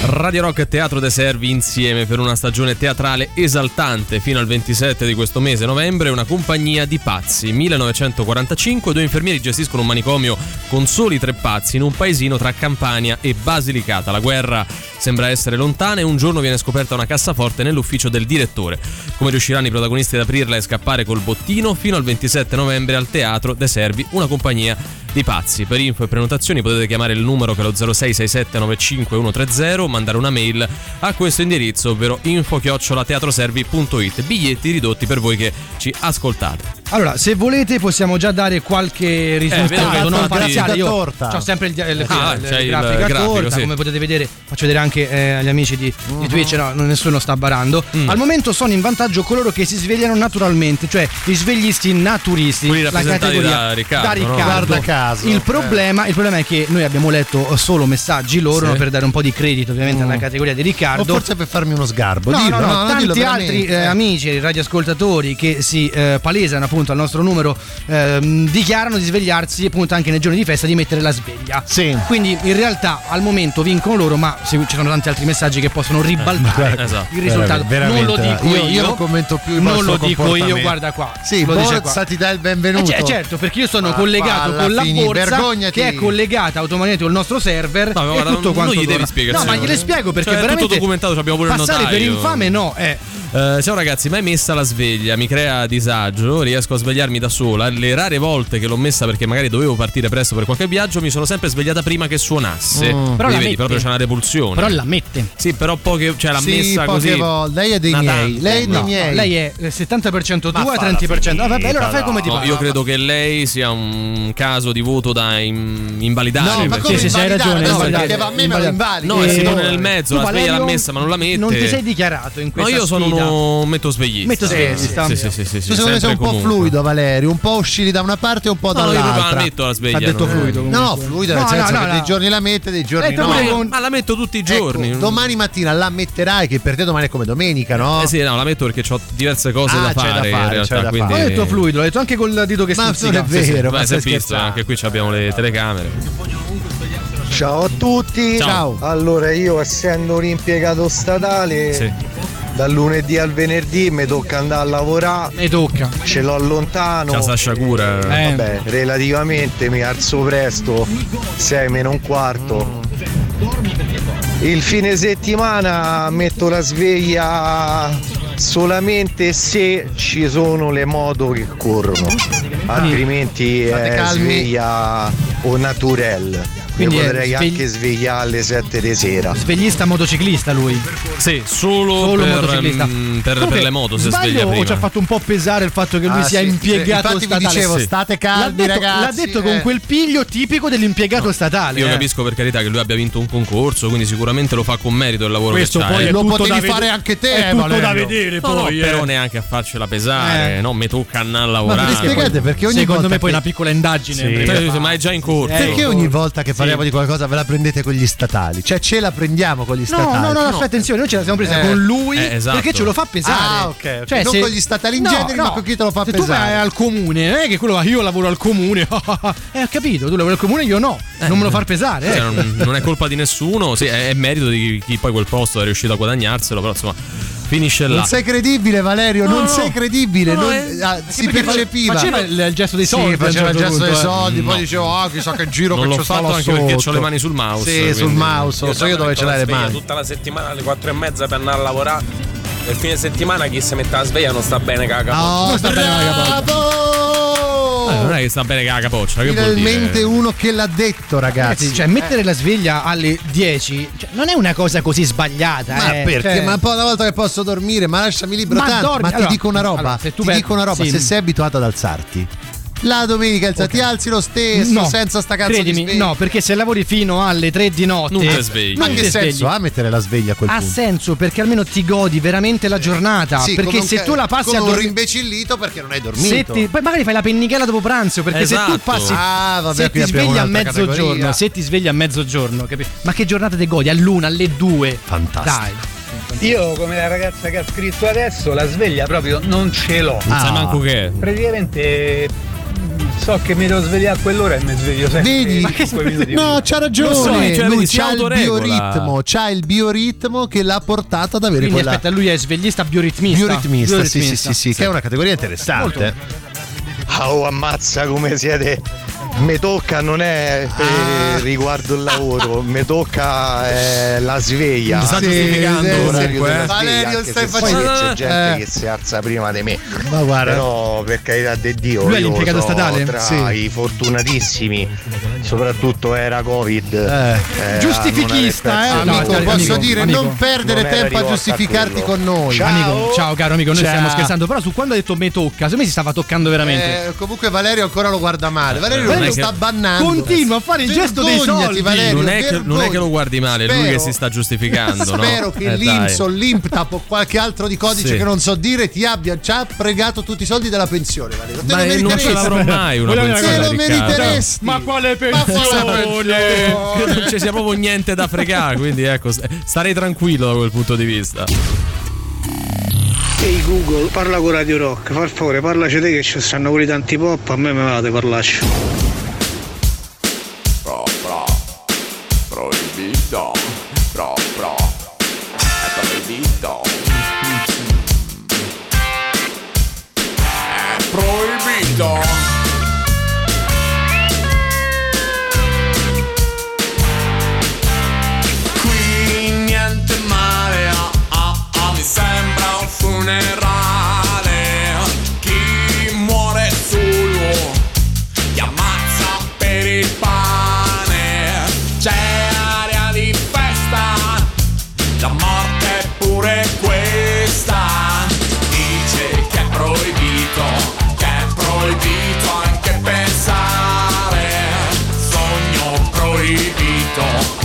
Radio Rock e Teatro De Servi insieme per una stagione teatrale esaltante fino al 27 di questo mese novembre, una compagnia di pazzi. 1945, due infermieri gestiscono un manicomio con soli tre pazzi in un paesino tra Campania e Basilicata. La guerra sembra essere lontana e un giorno viene scoperta una cassaforte nell'ufficio del direttore. Come riusciranno i protagonisti ad aprirla e scappare col bottino fino al 27 novembre al Teatro De Servi, una compagnia di pazzi. Per info e prenotazioni potete chiamare il numero che è lo 0667951130, mandare una mail a questo indirizzo, ovvero info-teatroservi.it. Biglietti ridotti per voi che ci ascoltate. Allora, se volete possiamo già dare qualche vedo risultato che non parziale. Io torta. ho sempre il, il, Ah, il- il il grafica grafico, torta, sì. come potete vedere, faccio vedere anche eh, agli amici di, di Twitch, no, nessuno sta barando. Mm. Al momento sono in vantaggio coloro che si svegliano naturalmente, cioè gli sveglisti naturisti, Quelli la categoria da Riccardo, no? Guarda caso. Il problema, il problema è che noi abbiamo letto solo messaggi loro Sì. no, per dare un po' di credito ovviamente alla categoria di O Riccardo. forse per farmi uno sgarbo. No, dillo, no, no, no, tanti altri eh, amici radioascoltatori che si eh, palesano appunto al nostro numero ehm, dichiarano di svegliarsi appunto anche nei giorni di festa di mettere la sveglia. Sì. Quindi in realtà al momento vincono loro, ma se- ci sono tanti altri messaggi che possono ribaltare Esatto. il risultato. Veramente, non lo dico io, io, io non commento più il non lo dico io, guarda qua. Sì, lo Borsa qua. ti dà il Eh, benvenuto. c- certo, perché io sono Ah, collegato palla, con la fini, borsa vergognati. che è collegata automaticamente al nostro server No, ma e guarda, tutto non- quanto non gli devi spiegazioni. No, ma gliele spiego perché Cioè, è tutto veramente documentato, abbiamo pure il passare per notaio. infame no, eh. Eh, ciao ragazzi, mai messa la sveglia, mi crea disagio, riesco a svegliarmi da sola. Le rare volte che l'ho messa perché magari dovevo partire presto per qualche viaggio, mi sono sempre svegliata prima che suonasse. Però Quindi la vedi, mette. proprio c'è una repulsione. Però la mette. Sì, però poche, cioè l'ha Sì, messa poche così. volte. Lei è dei miei. Lei è dei No, miei. no, lei è eh, 70% tua Ma e falla 30%. Ah, vabbè, allora fai come ti No, pare. io credo che lei sia un caso di voto da in- invalidare. No, ma perché- come Sì, sì, hai invalidare? ragione, invalidare. perché va a me me lo invalidi. No, e si Eh, pone nel mezzo, tu, la sveglia l'ha messa ma non la mette. Non ti sei dichiarato in No, questa io sono uno metto sveglista. Metto sveglista. Sì, sì, sì, sì, sì, Tu secondo me sei un po' fluido, Valerio. Un po' oscilli da una parte e un po' No, io dall'altra. la metto la sveglia. Ha detto no? fluido. No, fluido nel No, senso no, che no, dei giorni la mette, dei giorni Eh, no. Ma- la metto tutti i Ecco, giorni. domani mattina la metterai che per te domani è come domenica, no? Eh sì, no, la metto perché ho diverse cose Ah, da c'è da fare, fare, in c'è realtà. da quindi... Ho detto fluido, l'ho detto anche col dito che Ma non è vero, ma si è visto, anche qui abbiamo le telecamere. Ciao a tutti. Ciao. Allora, io essendo un impiegato statale, Sì. Dal lunedì al venerdì mi tocca andare a lavorare. Ne tocca. Ce l'ho lontano. Ciao Sasha Cura. Eh. Vabbè, relativamente mi alzo presto, 6 meno un quarto. Il fine settimana metto la sveglia solamente se ci sono le moto che corrono, altrimenti State è sveglia o naturel. Quindi potrei svegli- anche svegliare alle 7 di sera. Sveglista motociclista lui. Sì, solo, Solo per, motociclista. mm, per, Comunque, per le moto si sbaglio sveglia o prima. ci ha fatto un po' pesare il fatto che lui Ah, sia sì, impiegato sì. Statale. dicevo, Sì. state L'ha calmi, detto, ragazzi. l'ha detto eh. con quel piglio tipico dell'impiegato statale. Io eh. capisco per carità che lui abbia vinto un concorso, quindi sicuramente lo fa con merito il lavoro Questo che poi eh. Lo potevi fare anche te, è tutto da Valerio. vedere No, no, poi. però eh. neanche a farcela pesare, Eh. no? Mi tocca andare a Ma lavorare. vi spiegate perché ogni Secondo volta me poi una piccola indagine. Ma è già in corso. Perché ogni volta che parliamo di qualcosa ve la prendete con gli statali? Cioè ce la prendiamo con gli No, statali? no, no, aspetta, attenzione, noi ce la siamo presa Eh. con lui Eh, esatto. perché ce lo fa pesare. Ah, ok, ok. Non con gli statali in genere, ma con chi te lo fa se pesare. tu vai al comune, non è che quello va, io lavoro al comune. [laughs] eh, ho capito, tu lavori al comune, io no. Non me lo far pesare. Cioè, eh. non, non è colpa di nessuno, sì, è, è merito di chi poi quel posto è riuscito a guadagnarselo, però insomma finisce là. Non sei credibile, Valerio, non No, sei credibile. no, non- eh, ah, si perché percepiva. Faceva il, gesto dei Sì, soldi. un faceva il certo gesto dei punto, eh. soldi, poi No. diceva, ah, chissà che giro Non che sta fatto anche perché sotto. ho le mani sul mouse, Sì, quindi- sul mouse, lo so io dove ce l'hai le mani. Tutta la settimana alle 4 e mezza per andare a lavorare. Il fine settimana chi si mette la sveglia non sta bene caga. Oh, Non sta bene la Eh, non è che sta bene che la capoccia, che Finalmente uno che l'ha detto, ragazzi. Ragazzi, cioè, mettere la sveglia alle 10 cioè, non è una cosa così sbagliata. Ma eh. perché? Cioè, Ma poi una volta che posso dormire, ma lasciami libero Ma tanto. dormi- Ma ti allora, dico una roba. allora, se tu ti vai- dico una roba, sì. se sei abituato ad alzarti. La domenica alza, ti alzi lo stesso, no, senza sta cazzo credimi, di sveglia. no, perché se lavori fino alle 3 di notte, Non ti svegli. Ma che senso svegli. ha mettere la sveglia a quel Ha punto? senso perché almeno ti godi veramente la giornata. Sì, perché un se ca- tu la passi come a un dormire. rimbecillito perché non hai Se dormito. ti- poi magari fai la pennichella dopo pranzo perché se Esatto. tu passi Ah, vabbè, se qui ti svegli a mezzogiorno categoria. se ti svegli a mezzogiorno capi- ma che giornata ti godi all'una alle due Fantastico. dai Io come la ragazza che ha scritto adesso la sveglia proprio non ce l'ho. Non sai Ah. manco che è. Praticamente so che mi devo svegliare a quell'ora e mi sveglio sempre. Vedi? Ma che No, c'ha ragione. so, cioè, lui c'ha il bioritmo, c'ha il bioritmo che l'ha portato ad avere quindi quella aspetta lui è sveglista bioritmista bioritmista, sì, sì, Bioritmista. sì, sì, che è una categoria interessante. Ah, oh, ammazza come siete. Mi tocca non è per Ah. riguardo il lavoro, mi tocca eh, la sveglia. Mi sta giustificando L'orario comunque, eh. Valerio, stai facendo- c'è gente Eh. che si alza prima di me. Ma guarda. Però per carità di Dio, Lui è io l'impiegato so statale? tra Sì. i fortunatissimi, soprattutto era Covid. Eh. Giustifichista, eh, a aver amico, perso- posso amico, dire, amico. non perdere Non tempo a a giustificarti quello. con noi. Ciao. Amico, ciao caro amico, noi Ciao. stiamo scherzando, però su quando ha detto me tocca, secondo me si stava toccando veramente. Eh, comunque Valerio ancora lo guarda male. Valerio non lo è sta che- bannando. Continua a fare il gesto dei soldi. Valerio, non, è che, non è che lo guardi male, è lui Spero- che si sta giustificando. no? Spero che Eh, l'Inps o l'Imptap o qualche altro di codice Sì. che non so dire ti abbia già pregato tutti i soldi della pensione, Valerio. Te Ma lo eh, non ce meriteresti. l'avrò mai una Vogliamo pensione, Te lo meriteresti. Ma quale Ma quale Che non ci sia proprio niente da fregare, quindi ecco, starei tranquillo da quel punto di vista. Ehi Google, parla con Radio Rock, per favore, parlaci te che ci stanno quelli tanti pop, a me me vate parlarci. Proibito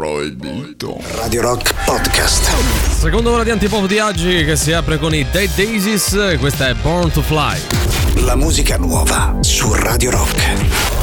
Proibito. Radio Rock Podcast. Seconda ora di Antipop di oggi che si apre con i Dead Daisies, questa è Born to Fly. La musica nuova su Radio Rock.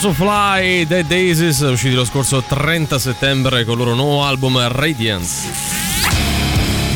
To Fly, The Daisies, usciti lo scorso 30 settembre con il loro nuovo album Radiance.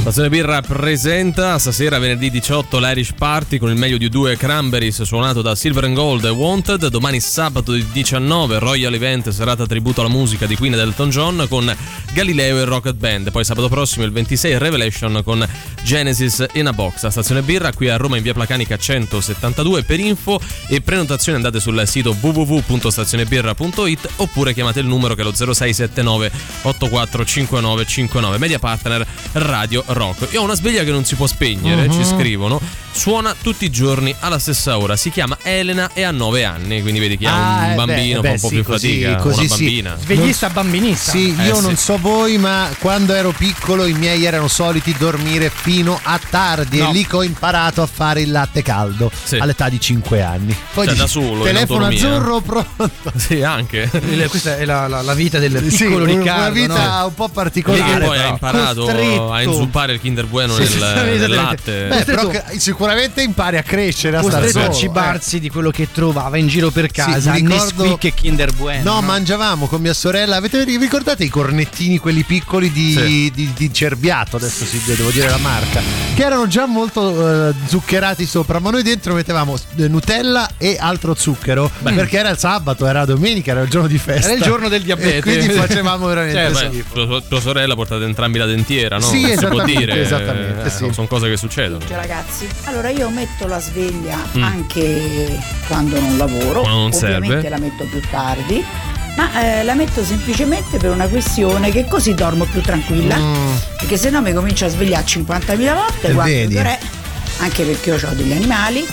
Stazione Birra presenta stasera venerdì 18 l'Irish Party con il meglio di due Cranberries suonato da Silver and Gold e Wanted. Domani sabato 19 Royal Event, serata tributo alla musica di Queen ed Elton John con Galileo e Rocket Band. Poi sabato prossimo il 26 Revelation con Genesis in a Box. A Stazione Birra qui a Roma in via Placanica 172 per info e prenotazioni andate sul sito www.stazionebirra.it oppure chiamate il numero che è lo 0679 845959 Media Partner Radio Rock. Io ho una sveglia che non si può spegnere, Mhm. ci scrivono. Suona tutti i giorni alla stessa ora. Si chiama Elena e ha 9 anni, quindi vedi chi ha Ah, un eh, bambino beh, fa un po' sì, più così- fatica, così una sì. bambina. Sveglista bambinista. Sì, Eh, io sì. non so voi, ma quando ero piccolo i miei erano soliti dormire fino a tardi No. e lì che ho imparato a fare il latte caldo all'età di 5 anni. Poi Cioè, dici, da solo, telefono azzurro pronto. [laughs] Sì, anche. Il- Questa è la, la- la vita del Sì, piccolo Riccardo. una vita no? un po' particolare. che poi ha imparato Costretto. a inzuppare il Kinder Bueno nel, Sì, sì, nel esattamente. latte. Beh, però che- sicuramente impari a crescere, a stare a cibarsi di quello che trovava in giro per casa, mi ricordo- Nesquik e Kinder Bueno. No, mangiavamo con mia sorella. Avete vi ricordate i cornettini, quelli piccoli di, Sì. di- di cerbiato? Adesso sì, devo dire la marca. Che erano già molto eh, zuccherati sopra, ma noi dentro mettevamo eh, Nutella e altro zucchero. Perché era il sabato, era domenica, era il giorno di festa. Era il giorno del diabete. E quindi facevamo veramente Cioè, beh, schifo. tua, tua sorella portate entrambi la dentiera, no? Sì, esattamente, dire. [laughs] esattamente, eh, sì. Sono cose che succedono. Cioè, ragazzi, allora io metto la sveglia Mm. anche quando non lavoro, Quando non ovviamente serve. la metto più tardi, ma eh, la metto semplicemente per una questione che così dormo più tranquilla, perché se no mi comincio a svegliare 50.000 volte E quando re, anche perché io ho degli animali,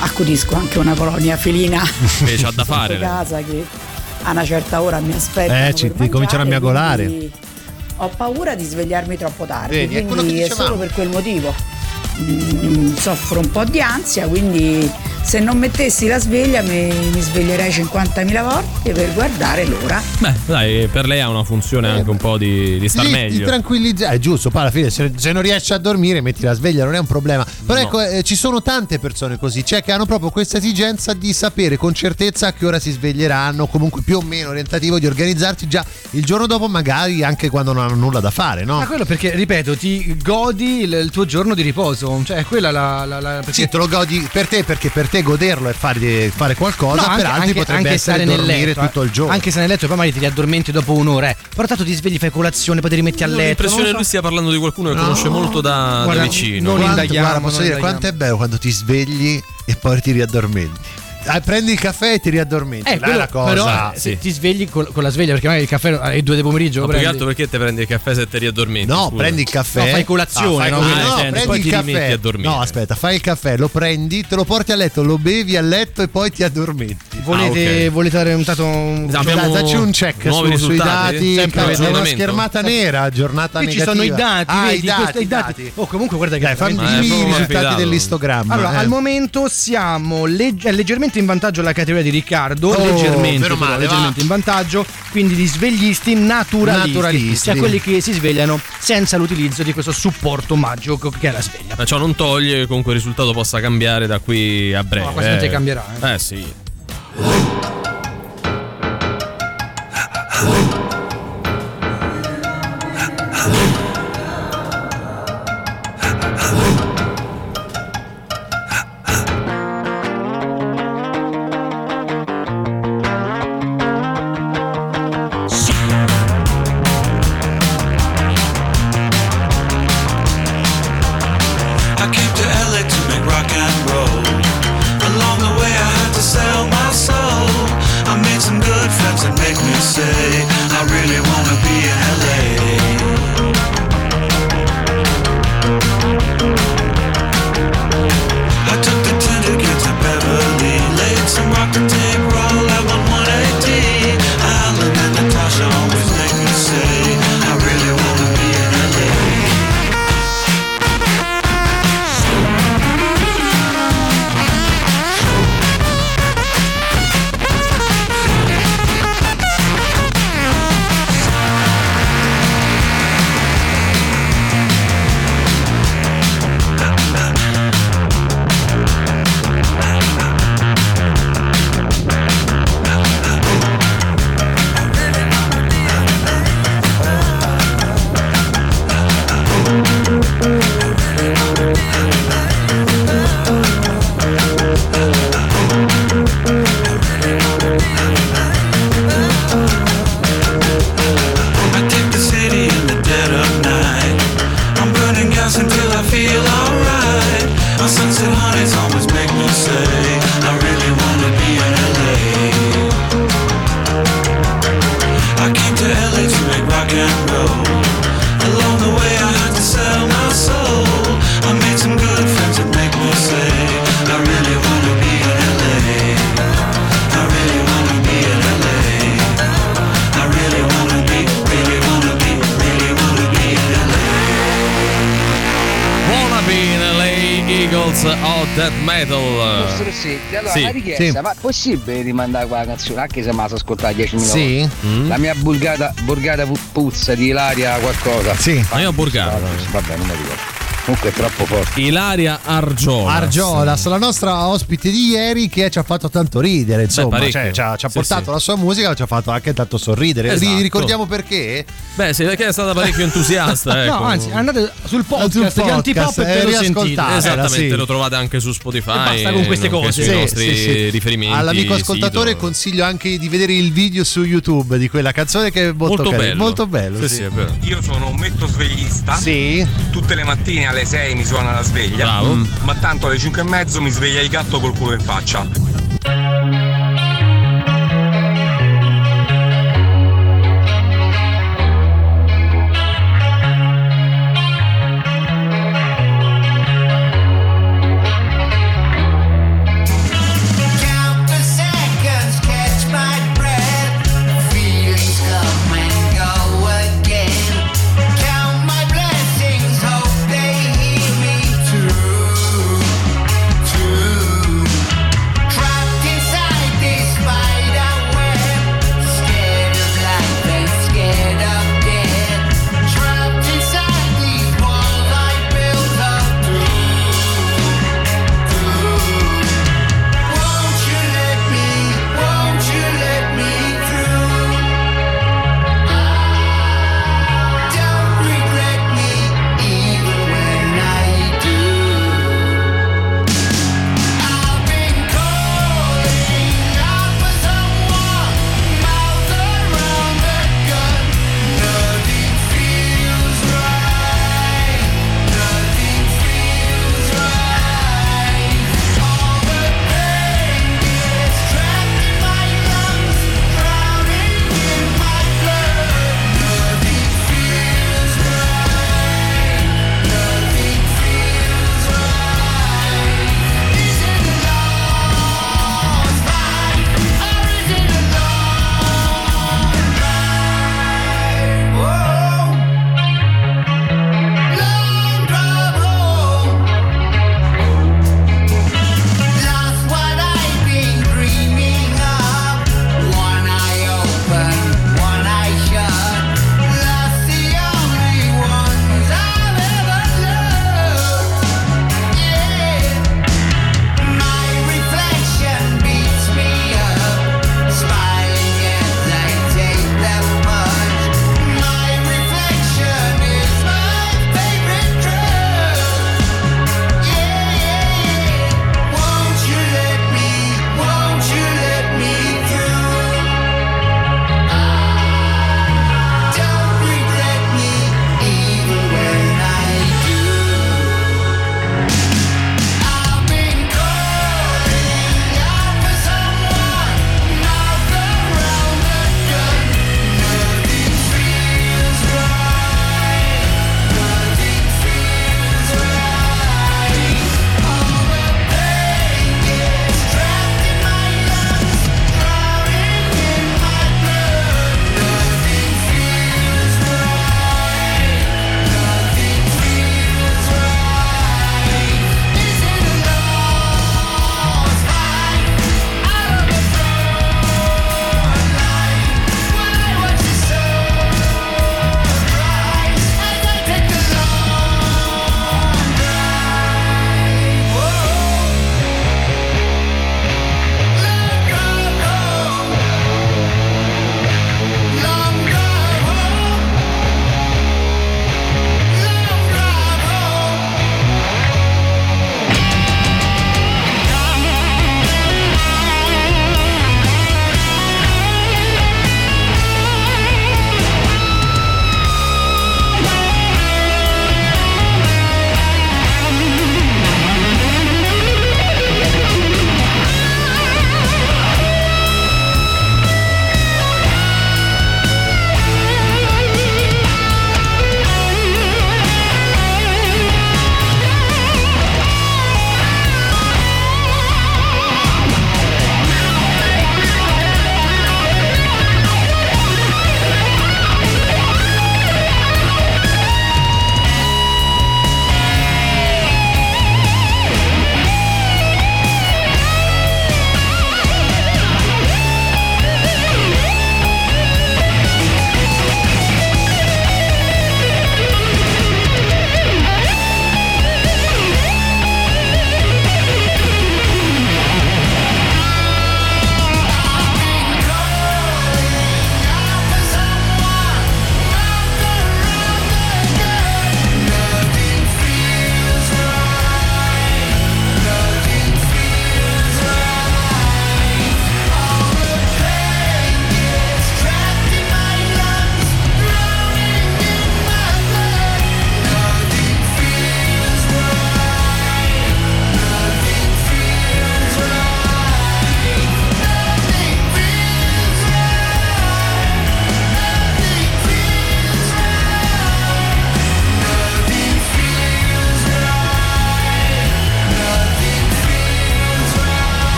accudisco anche una colonia felina Che c'ha da [laughs] fare. casa che a una certa ora mi aspetta. Eh, ci- ti cominciano a miagolare. Ho paura di svegliarmi troppo tardi, Vedi, è quindi è dicevamo. solo per quel motivo. Soffro un po' di ansia, quindi se non mettessi la sveglia mi, mi sveglierei 50.000 volte per guardare l'ora. Beh, dai, per lei ha una funzione anche un po' di, di star Sì, meglio. Di tranquillizzare, è giusto, poi alla fine se, se non riesci a dormire metti la sveglia, non è un problema. Però No. ecco, eh, ci sono tante persone così, cioè che hanno proprio questa esigenza di sapere con certezza a che ora si sveglieranno, comunque più o meno orientativo di organizzarti già il giorno dopo, magari anche quando non hanno nulla da fare, no? Ma quello perché, ripeto, ti godi il, il tuo giorno di riposo. Cioè, è quella la. la, la perché Sì, te lo godi per te perché per te goderlo è fare, fare qualcosa, No, per altri potrebbe essere stare nel dormire letto, eh. tutto il giorno. Anche se nel letto e poi magari ti riaddormenti dopo un'ora. Eh. Però tanto ti svegli, fai colazione, poi ti rimetti a Ho letto. l'impressione non che lo lui so. stia parlando di qualcuno che conosce molto da, guarda, da vicino. non indaghiamo, guarda, posso non dire indaghiamo. quanto è bello quando ti svegli e poi ti riaddormenti. Ah, prendi il caffè e ti riaddormenti. Eh, Là è quello- la cosa. però eh, se ti svegli con, con la sveglia perché magari il caffè alle due del pomeriggio. Ma lo più che altro perché te prendi il caffè se ti riaddormenti? No, scusa? prendi il caffè. No, fai colazione, fai no? colazione. Ah, No, intendi, prendi poi il ti caffè. rimetti a dormire. No, aspetta, fai il caffè, lo prendi, te lo porti a letto, lo bevi a letto e poi ti addormenti. Volete, Ah, ok. volete dare un dato. Un... Dai, dacci un check nuovi su- sui dati. Sempre È una schermata nera, giornata Qui ci negativa. sono i dati, Ah, vedi, i dati, i dati. Oh, comunque guarda che Dai, fammi è i risultati dell'istogramma. Allora, eh. al momento siamo legge- è leggermente in vantaggio la categoria di Riccardo, Oh, leggermente, però, male, leggermente in vantaggio, quindi di sveglisti naturalisti, Naturalisti. cioè quelli che si svegliano senza l'utilizzo di questo supporto magico che è la sveglia. Ma ciò non toglie che comunque il risultato possa cambiare da qui a breve. No, quasi non ti cambierà, Eh sì. Death metal. Professor Rossetti, allora Sì. una richiesta, Sì. ma è possibile rimandare quella canzone anche se me la so ascoltare 10.000 Sì. volte? Mm. La mia burgata, borgata pu- puzza di Ilaria qualcosa. Sì. Ma io borgata. Vabbè, non mi ricordo. Comunque è troppo forte. Ilaria Argiola. Argiolas, la nostra ospite di ieri che ci ha fatto tanto ridere, insomma, parecchio. cioè, ci ha, ci ha Sì, portato sì. la sua musica, ci ha fatto anche tanto sorridere. Esatto. Ri- Ricordiamo perché? Beh, sì, perché è stata parecchio entusiasta. [laughs] ecco. No, anzi, andate sul podcast, Sul di podcast, Antipop e eh, ve lo sentite. riascoltate. Esattamente, sì. lo trovate anche su Spotify. E basta con queste cose. Sui Sì, nostri sì, sì. riferimenti. All'amico ascoltatore sito. consiglio anche di vedere il video su YouTube di quella canzone che è molto, Molto bello. molto bello. Sì, sì. sì, è vero. Io sono un metto sveglista. Sì. Tutte le mattine alle 6 mi suona la sveglia. Bravo. Ma tanto alle 5 e mezzo mi sveglia il gatto col culo in faccia.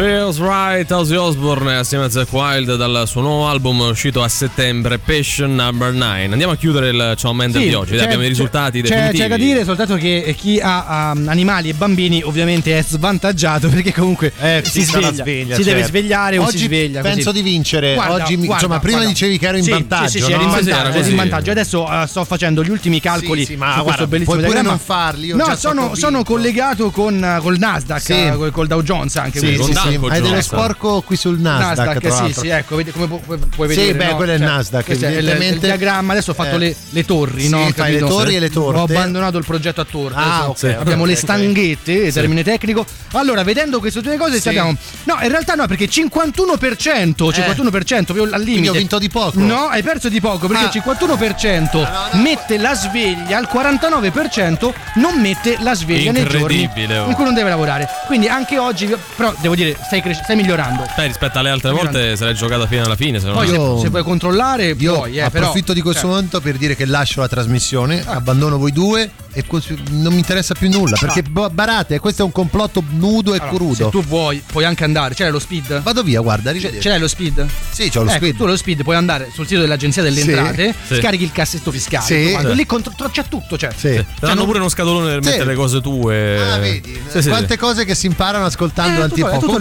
Feels right, Ozzy Osbourne assieme a Zack Wild dal suo nuovo album uscito a settembre, Passion Number 9. Andiamo a chiudere il Ciao Mendel Sì, di oggi, dai, abbiamo i risultati c'è, definitivi. c'è da dire soltanto che chi ha um, animali e bambini ovviamente è svantaggiato [laughs] perché comunque si sì, c'è la sveglia, sveglia, si deve certo. svegliare o Oggi si sveglia. così. penso di vincere. Oggi mi- insomma, prima dicevi che ero in Sì, vantaggio, Sì, sì, sì, no? in Sì, sì, vantaggio, in così. vantaggio. Adesso uh, sto facendo gli ultimi calcoli Sì, sì, ma su questo guarda, bellissimo puoi pure diagramma. non farli, io no, sono, collegato con, uh, col Nasdaq, col, Dow Jones anche. Sì, sì. Danko Hai dello sporco qui sul Nasdaq, tra sì, sì, ecco, vedi come pu- pu- puoi Sì, vedere. beh, no? quello è il Cioè, Nasdaq, è il- il, evidentemente. diagramma. Adesso ho fatto Eh. le, le torri, Sì, no? fai Capito? le torri e le torte. Ho abbandonato il progetto a torte. Ah, adesso ok, Abbiamo ok, le stanghette, termine tecnico. Allora, vedendo queste due cose, Sì. abbiamo. No, in realtà no, perché 51%, 51% proprio al limite. Quindi ho vinto di poco. No, hai perso di poco perché Ah. il 51% mette la sveglia, il 49% non mette la sveglia nei giorni Incredibile, oh. in cui non deve lavorare. Quindi anche oggi, però devo dire, stai, cres- stai migliorando. Dai, rispetto alle altre volte se l'hai giocata fino alla fine. Se non Poi Io- se, puoi controllare, Io puoi, eh, però- approfitto di questo cioè, momento per dire che lascio la trasmissione, abbandono voi due e non mi interessa più nulla perché ba- barate, questo è un complotto nudo e allora, crudo. Se tu vuoi, puoi anche andare. L'hai lo speed? Vado via, guarda, ce l'hai lo speed? Sì, c'ho lo Ecco, speed. Tu lo speed puoi andare sul sito dell'Agenzia delle Sì. Entrate, Sì. scarichi il cassetto fiscale. Sì. Sì. Lì contro- tro- c'è tutto, cioè. Sì. Te danno pure uno scatolone per Sì. mettere le cose tue. Ah, vedi? Sì, sì, Quante sì. cose che si imparano ascoltando Eh, al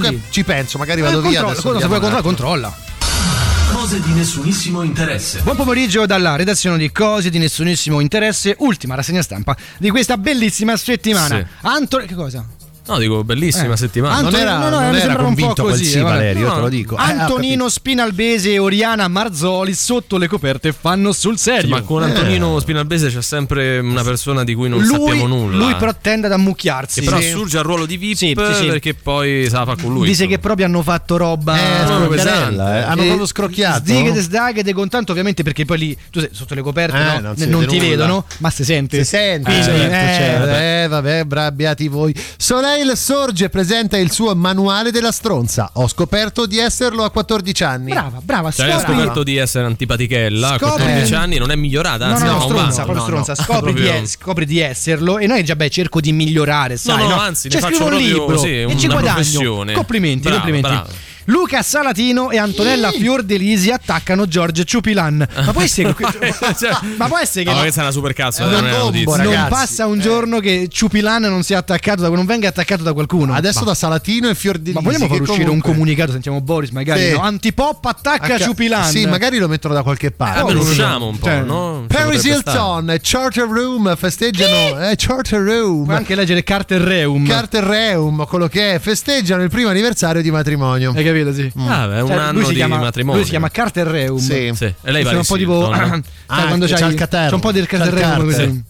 lì. ci penso, magari Eh, vado via. adesso cosa andiamo puoi un controllare? Controlla. Cose di nessunissimo interesse. Buon pomeriggio dalla redazione di Cose di nessunissimo interesse, ultima rassegna stampa di questa bellissima settimana. Sì. Anto- che cosa? No, dico, bellissima Eh. settimana. Anto- Non era, no, no, non era convinto quel così, sì, eh, vabbè. Valerio, io No. te lo dico. Eh, ho Antonino Spinalbese e Oriana Marzoli sotto le coperte fanno sul serio. Ma con Antonino Spinalbese c'è sempre una persona di cui non lui, sappiamo nulla. Lui però tende ad ammucchiarsi. Che però Sì. assurge al ruolo di VIP Sì, sì, sì. perché poi se la fa con lui. Dice insomma. che proprio hanno fatto roba Eh, no, scrocchiarella, eh. Hanno Eh, proprio scrocchiato. Sdighe, sdaghe, con tanto ovviamente perché poi lì tu sei sotto le coperte Eh, no? non non, ti vedono, ma si sente. Si sente, certo, eh, certo. vabbè. Eh, vabbè, brabbiati voi. Soleil Sorge presenta il suo manuale della stronza. Ho scoperto di esserlo a 14 anni. Brava, brava, Cioè, ha scopri- scoperto di essere antipatichella a Scopri- 14 anni, non è migliorata, No, anzi no, no, un stronza, proprio No, no. stronza. [laughs] Scopri, di es- scopri di esserlo e noi già beh cerco di migliorare, sai, no, no? anzi, ne Cioè, faccio scrivo un proprio, libro sì, e ci guadagno. Complimenti, Bravo, complimenti. bravo. Luca Salatino e Antonella Fiordelisi attaccano Giorgio Ciupilan. Ma può essere [laughs] Cioè, Ma può essere che no, no- questa è una super cazzo, È non ragazzi. non passa un giorno che Ciupilan non sia attaccato da, non venga attaccato da qualcuno. Adesso Ma- da Salatino e Fiordilisi. ma vogliamo far che uscire un comunque- comunicato? Sentiamo Boris, magari. Sì. no? Antipop attacca H- Ciupilan. Sì, magari lo mettono da qualche parte. Eh, Oh, usciamo un po', cioè, no? Paris. Hilton e Charter Room festeggiano. Eh, Charter Room. Puoi anche leggere Carter Reum. Carter Reum, quello che è, festeggiano il primo anniversario di matrimonio. Hai capito? Sì. Ah, beh, è un Cioè, anno lui si di chiama, matrimonio. Lui si chiama Carter Reum. Sì. Sì. E lei va un po' tipo. [laughs] Ah, quando c'ha c'hai il. C'è un po' del Carter Reum così.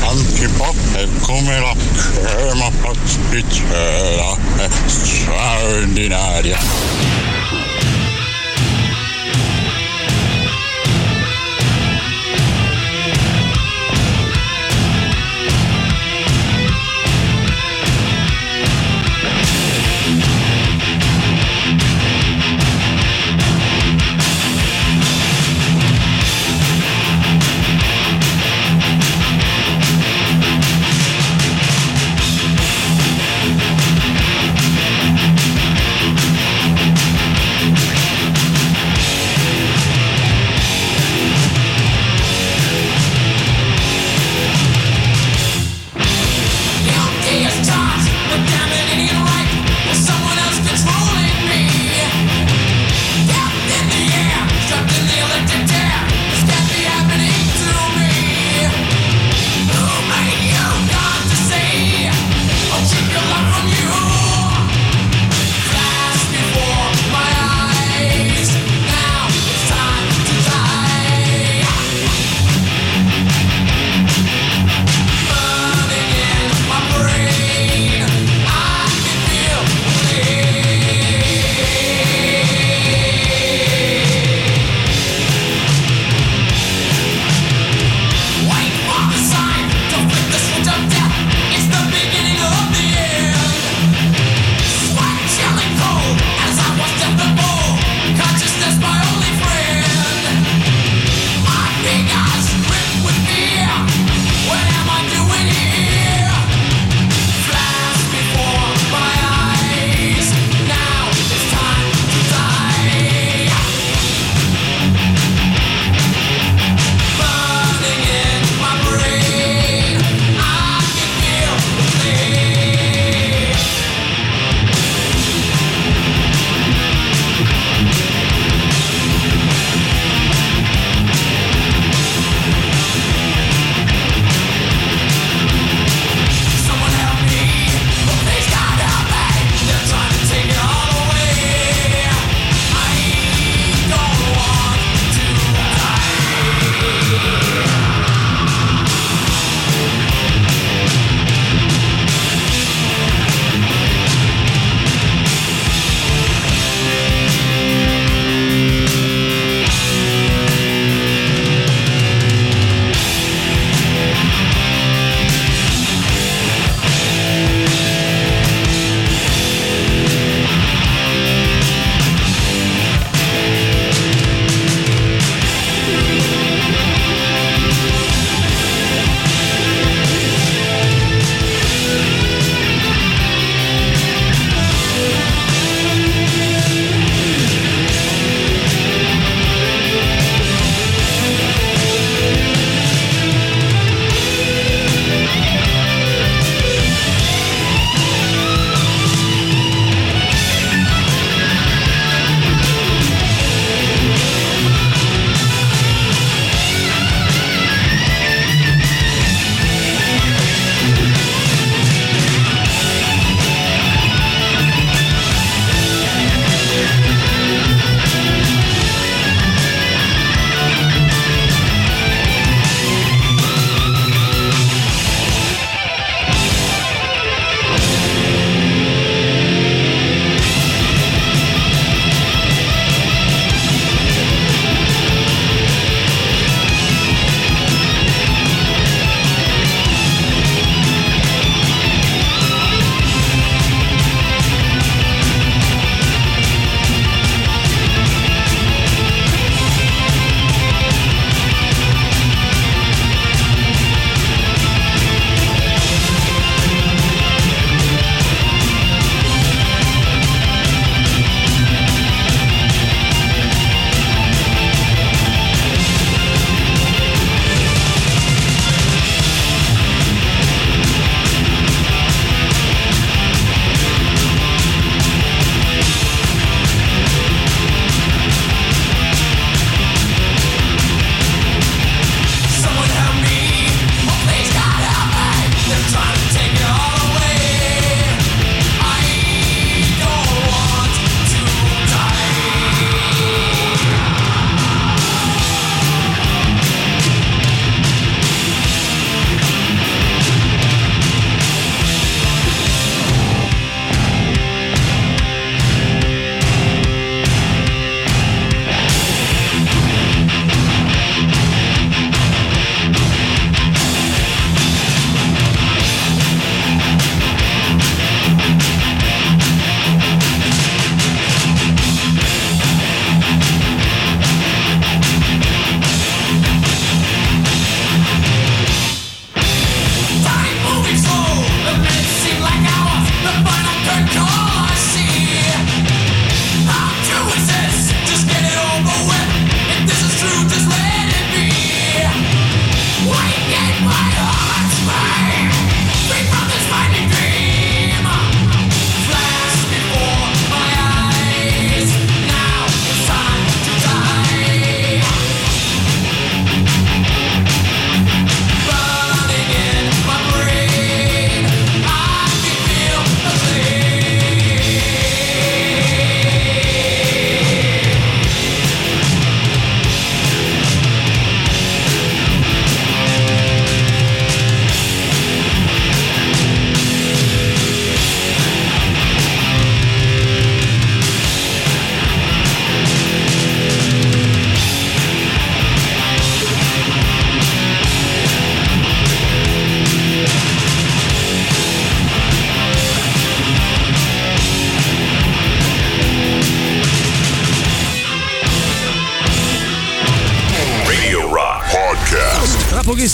Antipop è come la crema pasticcera, è straordinaria.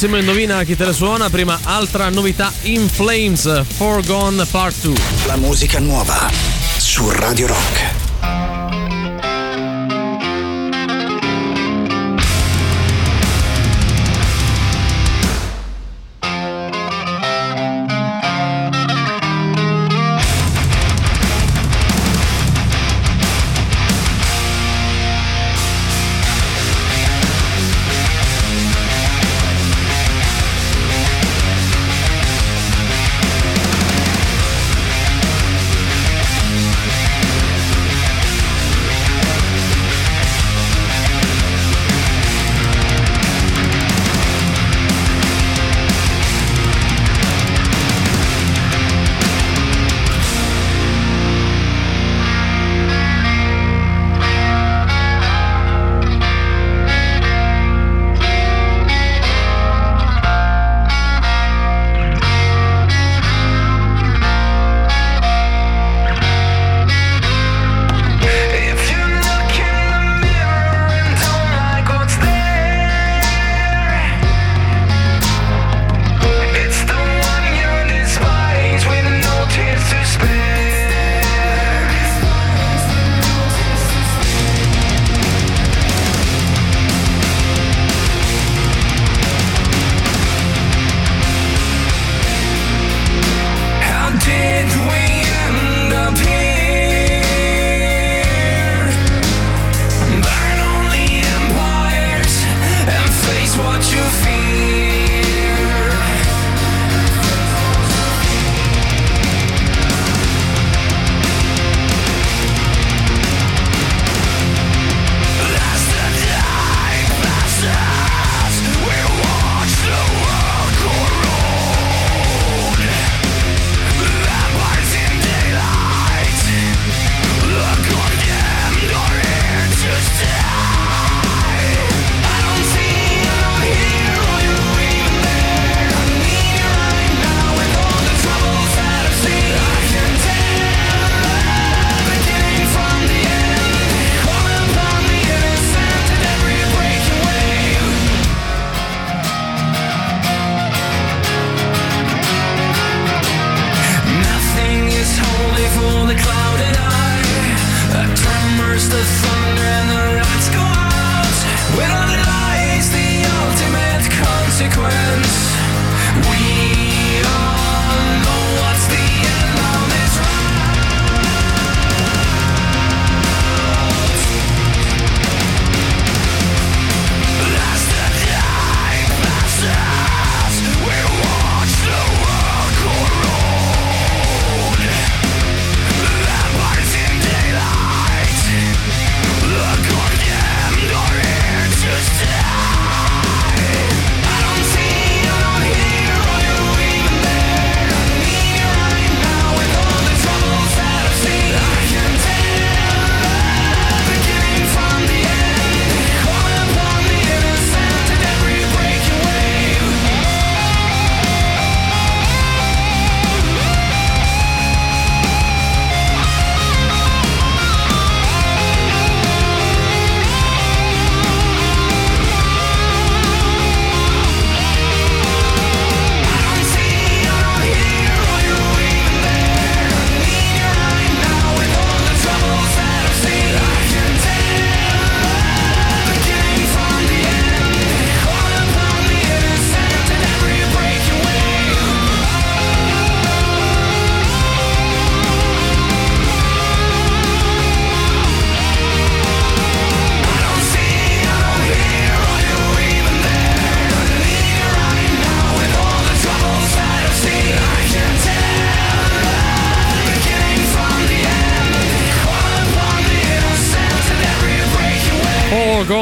Bellissimo, indovina chi te la suona. Prima altra novità in Flames, Forgone Part 2. La musica nuova su Radio Rock.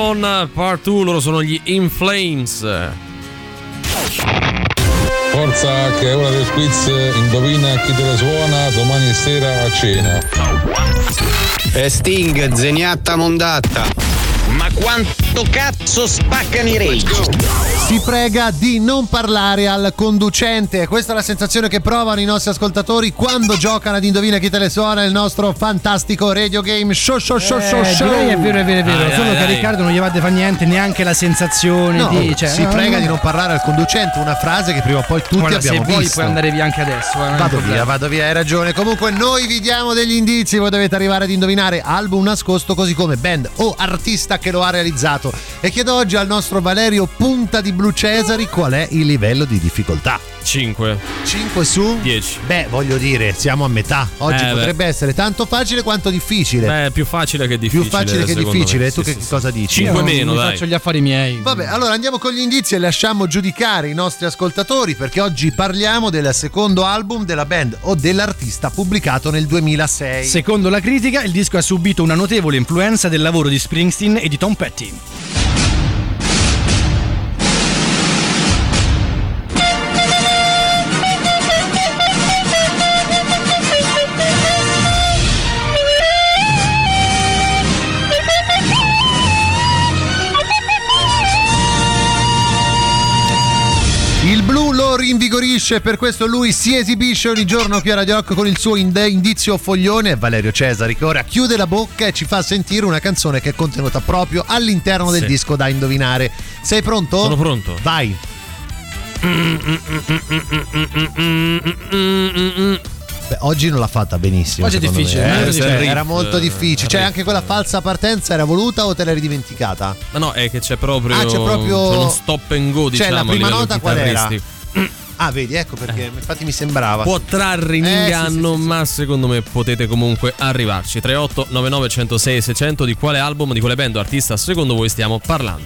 Down Part 2, loro sono gli In Flames. Forza che è ora del quiz, indovina chi te la suona domani sera a cena. E Sting, zeniatta mondatta. Ma quanto cazzo spaccano i rage? Si prega di non parlare al conducente. Questa è la sensazione che provano i nostri ascoltatori quando giocano ad Indovina chi te le suona il nostro fantastico radio game show show show show Eh, show. direi è vero, è vero, è vero. Dai, Solo dai, che a dai. Riccardo non gli va fa niente neanche la sensazione No, di. Cioè, si no, prega no. di non parlare al conducente, una frase che prima o poi tutti Guarda, se abbiamo vuoi visto. puoi andare via anche adesso. eh, Vado via, vado via, hai ragione. Comunque noi vi diamo degli indizi, voi dovete arrivare ad indovinare album nascosto così come band o artista che lo ha realizzato. E chiedo oggi al nostro Valerio Punta di Blue Cesari qual è il livello di difficoltà. 5. 5 su 10. Beh, voglio dire, siamo a metà. Oggi Eh, potrebbe essere tanto facile quanto difficile. Beh, più facile che difficile. Più facile che difficile. me. Tu Sì, che sì, cosa sì. dici? Cinque Io meno, mi dai. faccio gli affari miei. Vabbè, allora andiamo con gli indizi e lasciamo giudicare i nostri ascoltatori perché oggi parliamo del secondo album della band o dell'artista pubblicato nel 2006. Secondo la critica, il disco ha subito una notevole influenza del lavoro di Springsteen e di Tom Petty. Rinvigorisce, per questo lui si esibisce ogni giorno qui a Radio Rock con il suo ind- indizio foglione. Valerio Cesari che ora chiude la bocca e ci fa sentire una canzone che è contenuta proprio all'interno del Sì. disco da indovinare. Sei pronto? Sono pronto. Vai. Beh, oggi non l'ha fatta benissimo. Oggi è difficile, eh. difficile. Cioè, era molto eh, difficile. Cioè, anche quella falsa partenza era voluta o te l'eri dimenticata? Ma no, è che c'è proprio, Ah, c'è proprio- c'è uno stop and go, Cioè, diciamo, la a prima nota qual era? Ah, vedi, ecco perché. Infatti mi sembrava. Può trarre in Eh, inganno, sì, sì, sì. ma secondo me potete comunque arrivarci. 38 99 106 600 di quale album, di quale band o artista secondo voi stiamo parlando?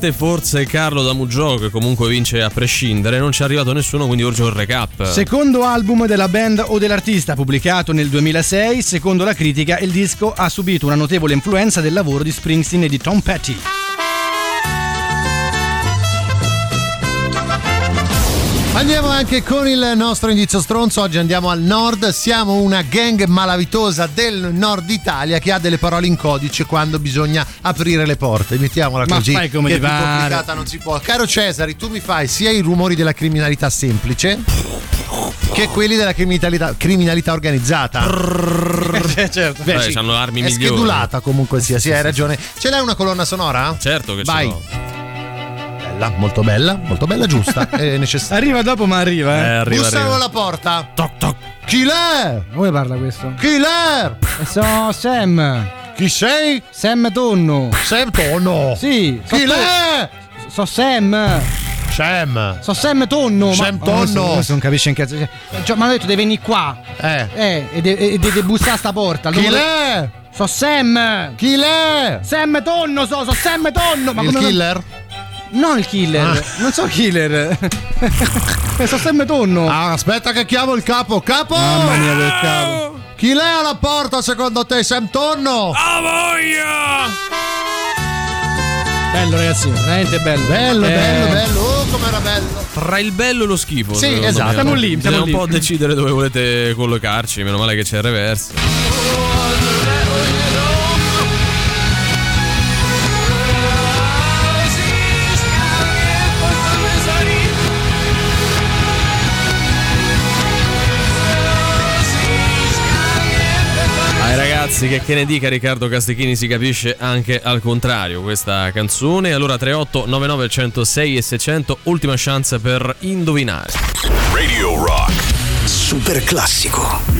Parte forse Carlo Damugio che comunque vince a prescindere, non ci è arrivato nessuno, quindi urge un recap. Secondo album della band o dell'artista pubblicato nel 2006, secondo la critica il disco ha subito una notevole influenza del lavoro di Springsteen e di Tom Petty. Andiamo anche con il nostro indizio stronzo. Oggi andiamo al nord. Siamo una gang malavitosa del nord Italia che ha delle parole in codice quando bisogna aprire le porte. Mettiamola Ma così. fai come che ti più pare. complicata non si può. Caro Cesari, tu mi fai sia i rumori della criminalità semplice che quelli della criminalità, criminalità organizzata. [laughs] certo. Beh, Beh, sì. c'hanno armi È migliori. schedulata comunque sia, sì, hai ragione. Ce l'hai una colonna sonora? Certo che ce Vai. l'ho. Bella, molto bella, molto bella, giusta. È [laughs] necessaria. Arriva dopo, ma arriva, eh. Eh, arriva, Bussano arriva. alla porta. Toc toc. Chi l'è? Come parla questo? Chi l'è? E sono Sam. Chi sei? Sam Tonno. Sam Tonno. Sì. so Chi to- l'è? So Sam. Sam. So Sam Tonno. Sam ma- Tonno. Questo non capisce un cazzo. Cioè, mi hanno detto devi venire qua. Eh. Eh, e de- e deve bussare a sta porta. Chi l'è? So Sam. Chi l'è? Sam Tonno, so, so Sam Tonno. Ma il come non- killer? No, il killer. Ah. Non so killer. [laughs] so Sam Tonno. Ah, aspetta che chiamo il capo. Capo! Mamma mia, quel capo. Chi l'è alla porta secondo te? Sam Tonno? A voglia! Bello, ragazzi, veramente bello. Bello, Eh, bello, bello. Oh, com'era bello. Tra il bello e lo schifo. Sì, esatto. me. Siamo lì, Bisogna siamo un po' decidere dove volete collocarci. Meno male che c'è il reverse. Ai ragazzi, che, che ne dica Riccardo Castichini si capisce anche al contrario questa canzone. Allora 38 99 106 e 600, ultima chance per indovinare. Radio Rock. Super classico.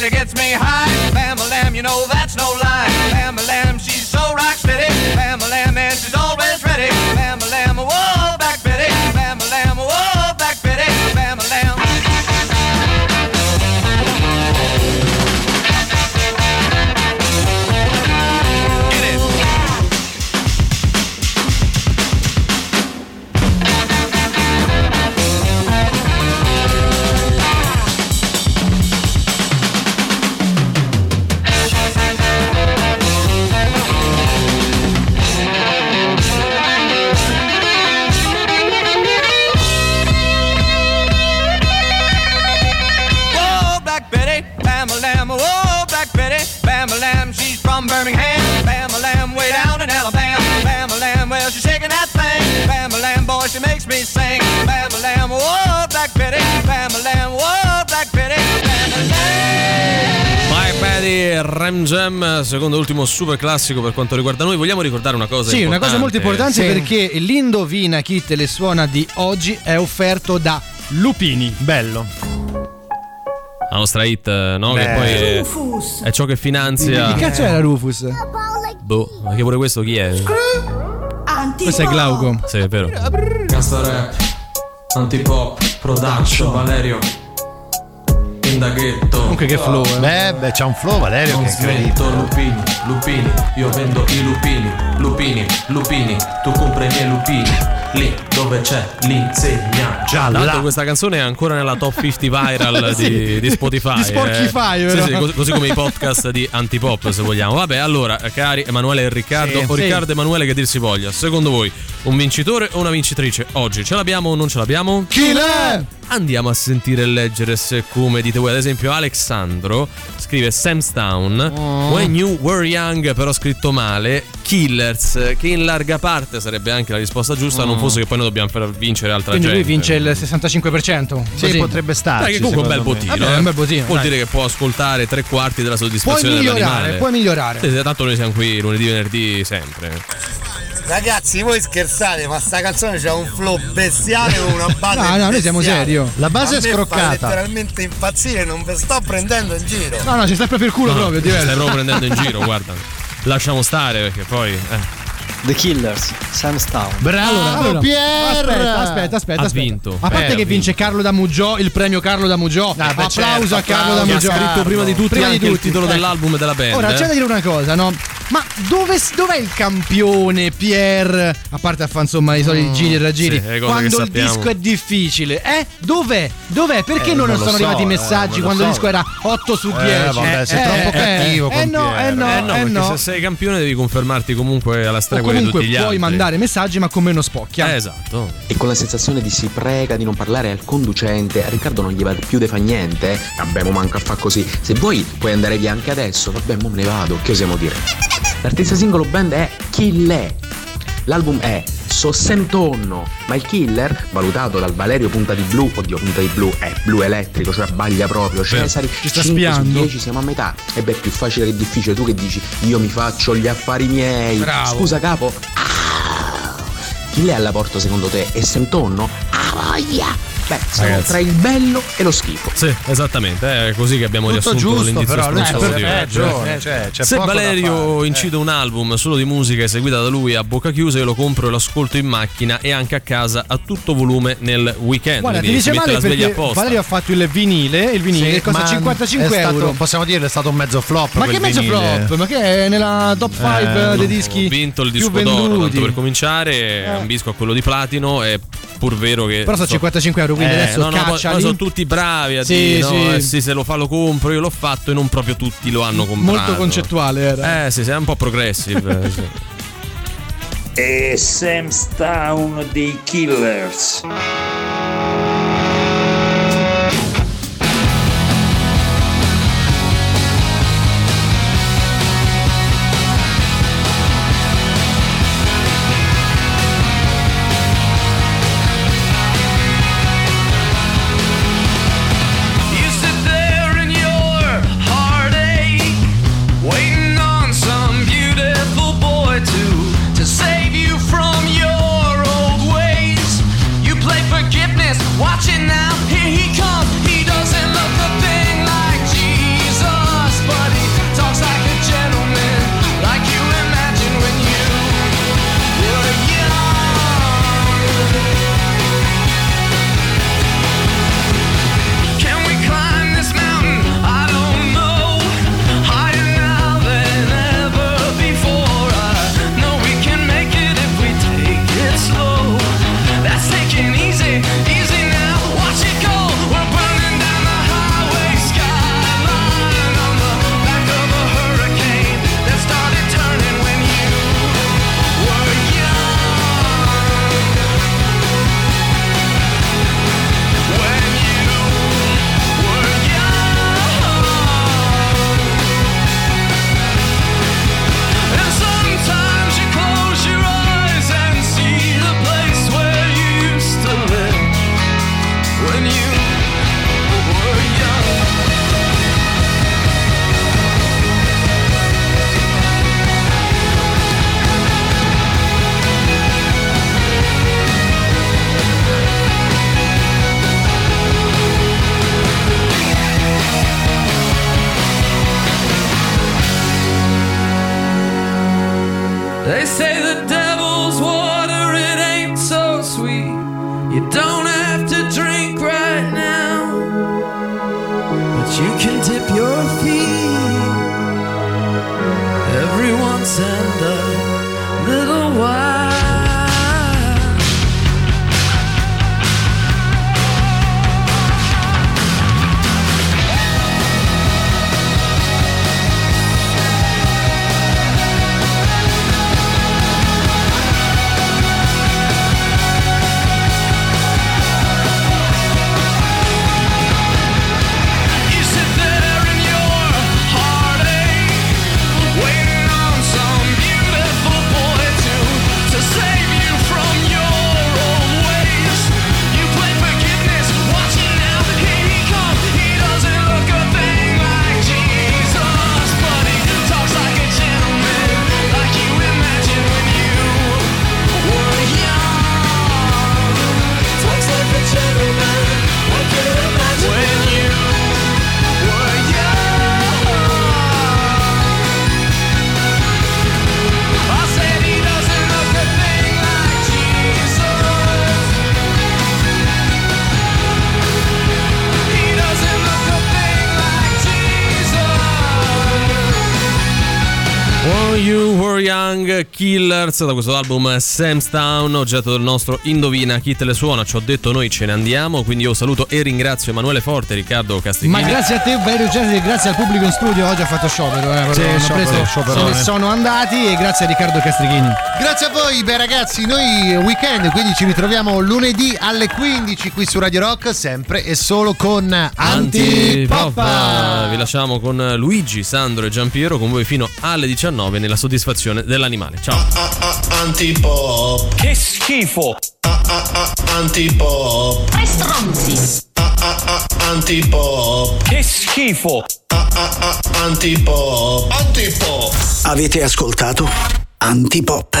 Really gets me high. Bam lamb, you know that's secondo e ultimo super classico per quanto riguarda noi. Vogliamo ricordare una cosa Sì, una cosa molto importante Sì. perché l'Indovina chi te le suona di oggi è offerto da Lupini. Bello. La nostra hit, eh, no? Che Beh. poi è, Rufus. è ciò che finanzia. Che cazzo era Rufus? Boh, ma che pure questo chi è? Questo è Glauco. Sì, è vero. Gangsta rap, antipop, production, Valerio. Indaghetto. Comunque che flow, eh. Beh, beh, c'ha un flow Valerio Non che smetto lupini, lupini, io vendo i lupini, lupini, lupini, tu compri i miei lupini, lì dove c'è l'insegna. Già Tra l'altro questa canzone è ancora nella top 50 viral [laughs] Sì. di, di Spotify. Di Spotify, eh. vero? Sì, sì, così, così come i podcast di Antipop se vogliamo. Vabbè, allora, cari Emanuele e Riccardo, Sì, o sì. Riccardo e Emanuele che dir si voglia, secondo voi un vincitore o una vincitrice oggi? Ce l'abbiamo o non ce l'abbiamo? Chi l'è? Andiamo a sentire e leggere se come dite voi. Ad esempio, Alexandro scrive Samstown. Oh. When you were young, però scritto male. Killers, che in larga parte sarebbe anche la risposta giusta, non fosse che poi noi dobbiamo far vincere altra Oh. Quindi lui gente. vince il 65%. Sì, Così. potrebbe starci. Dai, che comunque è un bel bottino. Vabbè, eh. è un bel bottino, Vuol dai. dire che può ascoltare tre quarti della Puoi soddisfazione migliorare, dell'animale. puoi migliorare. Sì, tanto noi siamo qui lunedì, venerdì, sempre. Ragazzi, voi scherzate, ma sta canzone c'ha un flow bestiale con una base. No, no, noi siamo bestiale. seri. oh. La base è scroccata. letteralmente impazzire, non vi sto prendendo in giro. No, no, ci stai proprio il culo No, proprio, ti stai diverso. proprio prendendo in giro, guarda. Lasciamo stare perché poi. eh. The Killers, Samstown. Bravo, Allora, Pier! Aspetta, aspetta, aspetta. Ha aspetta. vinto. A parte Eh, che vince Carlo da Mugiò, il premio Carlo da Mugiò. Ah, applauso certo, a Carlo da. Che ha Mugiò. scritto prima di tutti Prima di anche il tutti. titolo Ecco. dell'album della band. Ora eh. c'è da dire una cosa, no? Ma dove, dov'è il campione Pier? A parte a fare insomma i soliti giri e raggiri. Mm, sì, quando il disco è difficile, eh? Dov'è? Dov'è? Perché Eh, non, non sono so, arrivati i eh, messaggi quando il so. disco era 8 su 10? Eh, vabbè, sei troppo cattivo eh, con eh no, eh no, Eh no, eh perché no. se sei campione devi confermarti comunque alla stregua di comunque tutti gli puoi altri. mandare messaggi ma con meno spocchia. Eh, esatto. E con la sensazione di si prega di non parlare al conducente, a Riccardo non gli va più di fa niente, eh? Vabbè, mo manca a fa così. Se vuoi puoi andare via anche adesso, vabbè, mo me ne vado, che osiamo dire? L'artista singolo band è Killer. L'album è Sossentonno, ma il killer, valutato dal Valerio Punta di Blu, oddio Punta di Blu, è blu elettrico, cioè baglia proprio, Cesari, Ci sta 5 su spiando. 10 siamo a metà. E beh, più facile che difficile, tu che dici, io mi faccio gli affari miei. Bravo. Scusa capo, Ah! chi ha alla porta secondo te? E Sentonno? Ah voglia! Beh, siamo Ragazzi. tra il bello e lo schifo. Sì, esattamente, è così che abbiamo Tutto riassunto giusto, l'indizio però lui ragione, cioè, c'è Se poco da Valerio fare. incide un album solo di musica eseguita da lui a bocca chiusa, io lo compro e lo ascolto in macchina e anche a casa a tutto volume nel weekend. Guarda, ti quindi dice si mette male la sveglia perché apposta. Valerio ha fatto il vinile, il vinile Sì, costa ma 55 è stato- euro. possiamo dirlo, è stato un mezzo flop. Ma quel che mezzo vinile. flop? Ma che è nella top 5 Eh, dei dischi Ho vinto il disco d'oro, venduti? tanto per cominciare, ambisco a quello di platino, è pur vero che... Però sono 55 euro, quindi Eh, adesso no, no, poi- caccia lì. sono tutti bravi a Sì, dire, no, sì. eh, sì, se lo fa lo compro, io l'ho fatto e non proprio tutti lo hanno comprato. Molto concettuale era. Eh sì, sei un po' progressive. eh, sì. E Samstown dei Killers. Young Killers da questo album Sam's Town, oggetto del nostro Indovina chi te le suona. Ci ho detto noi ce ne andiamo, quindi io saluto e ringrazio Emanuele Forte Riccardo Castiglioni. Ma grazie a te, Valerio e grazie al pubblico in studio. Oggi ha fatto sciopero. Eh, Sì, hanno sciopero, se ne sono andati e grazie a Riccardo Castrichini. Grazie a voi, beh ragazzi, noi weekend, quindi ci ritroviamo lunedì alle 15 qui su Radio Rock, sempre e solo con Antipop. Antipop. Vi lasciamo con Luigi, Sandro e Giampiero con voi fino alle 19 nella soddisfazione dell'animale. Ciao. Antipop. Che schifo. Antipop. Tre stronzi. Antipop. Che schifo. Antipop. Antipop. Avete ascoltato Antipop.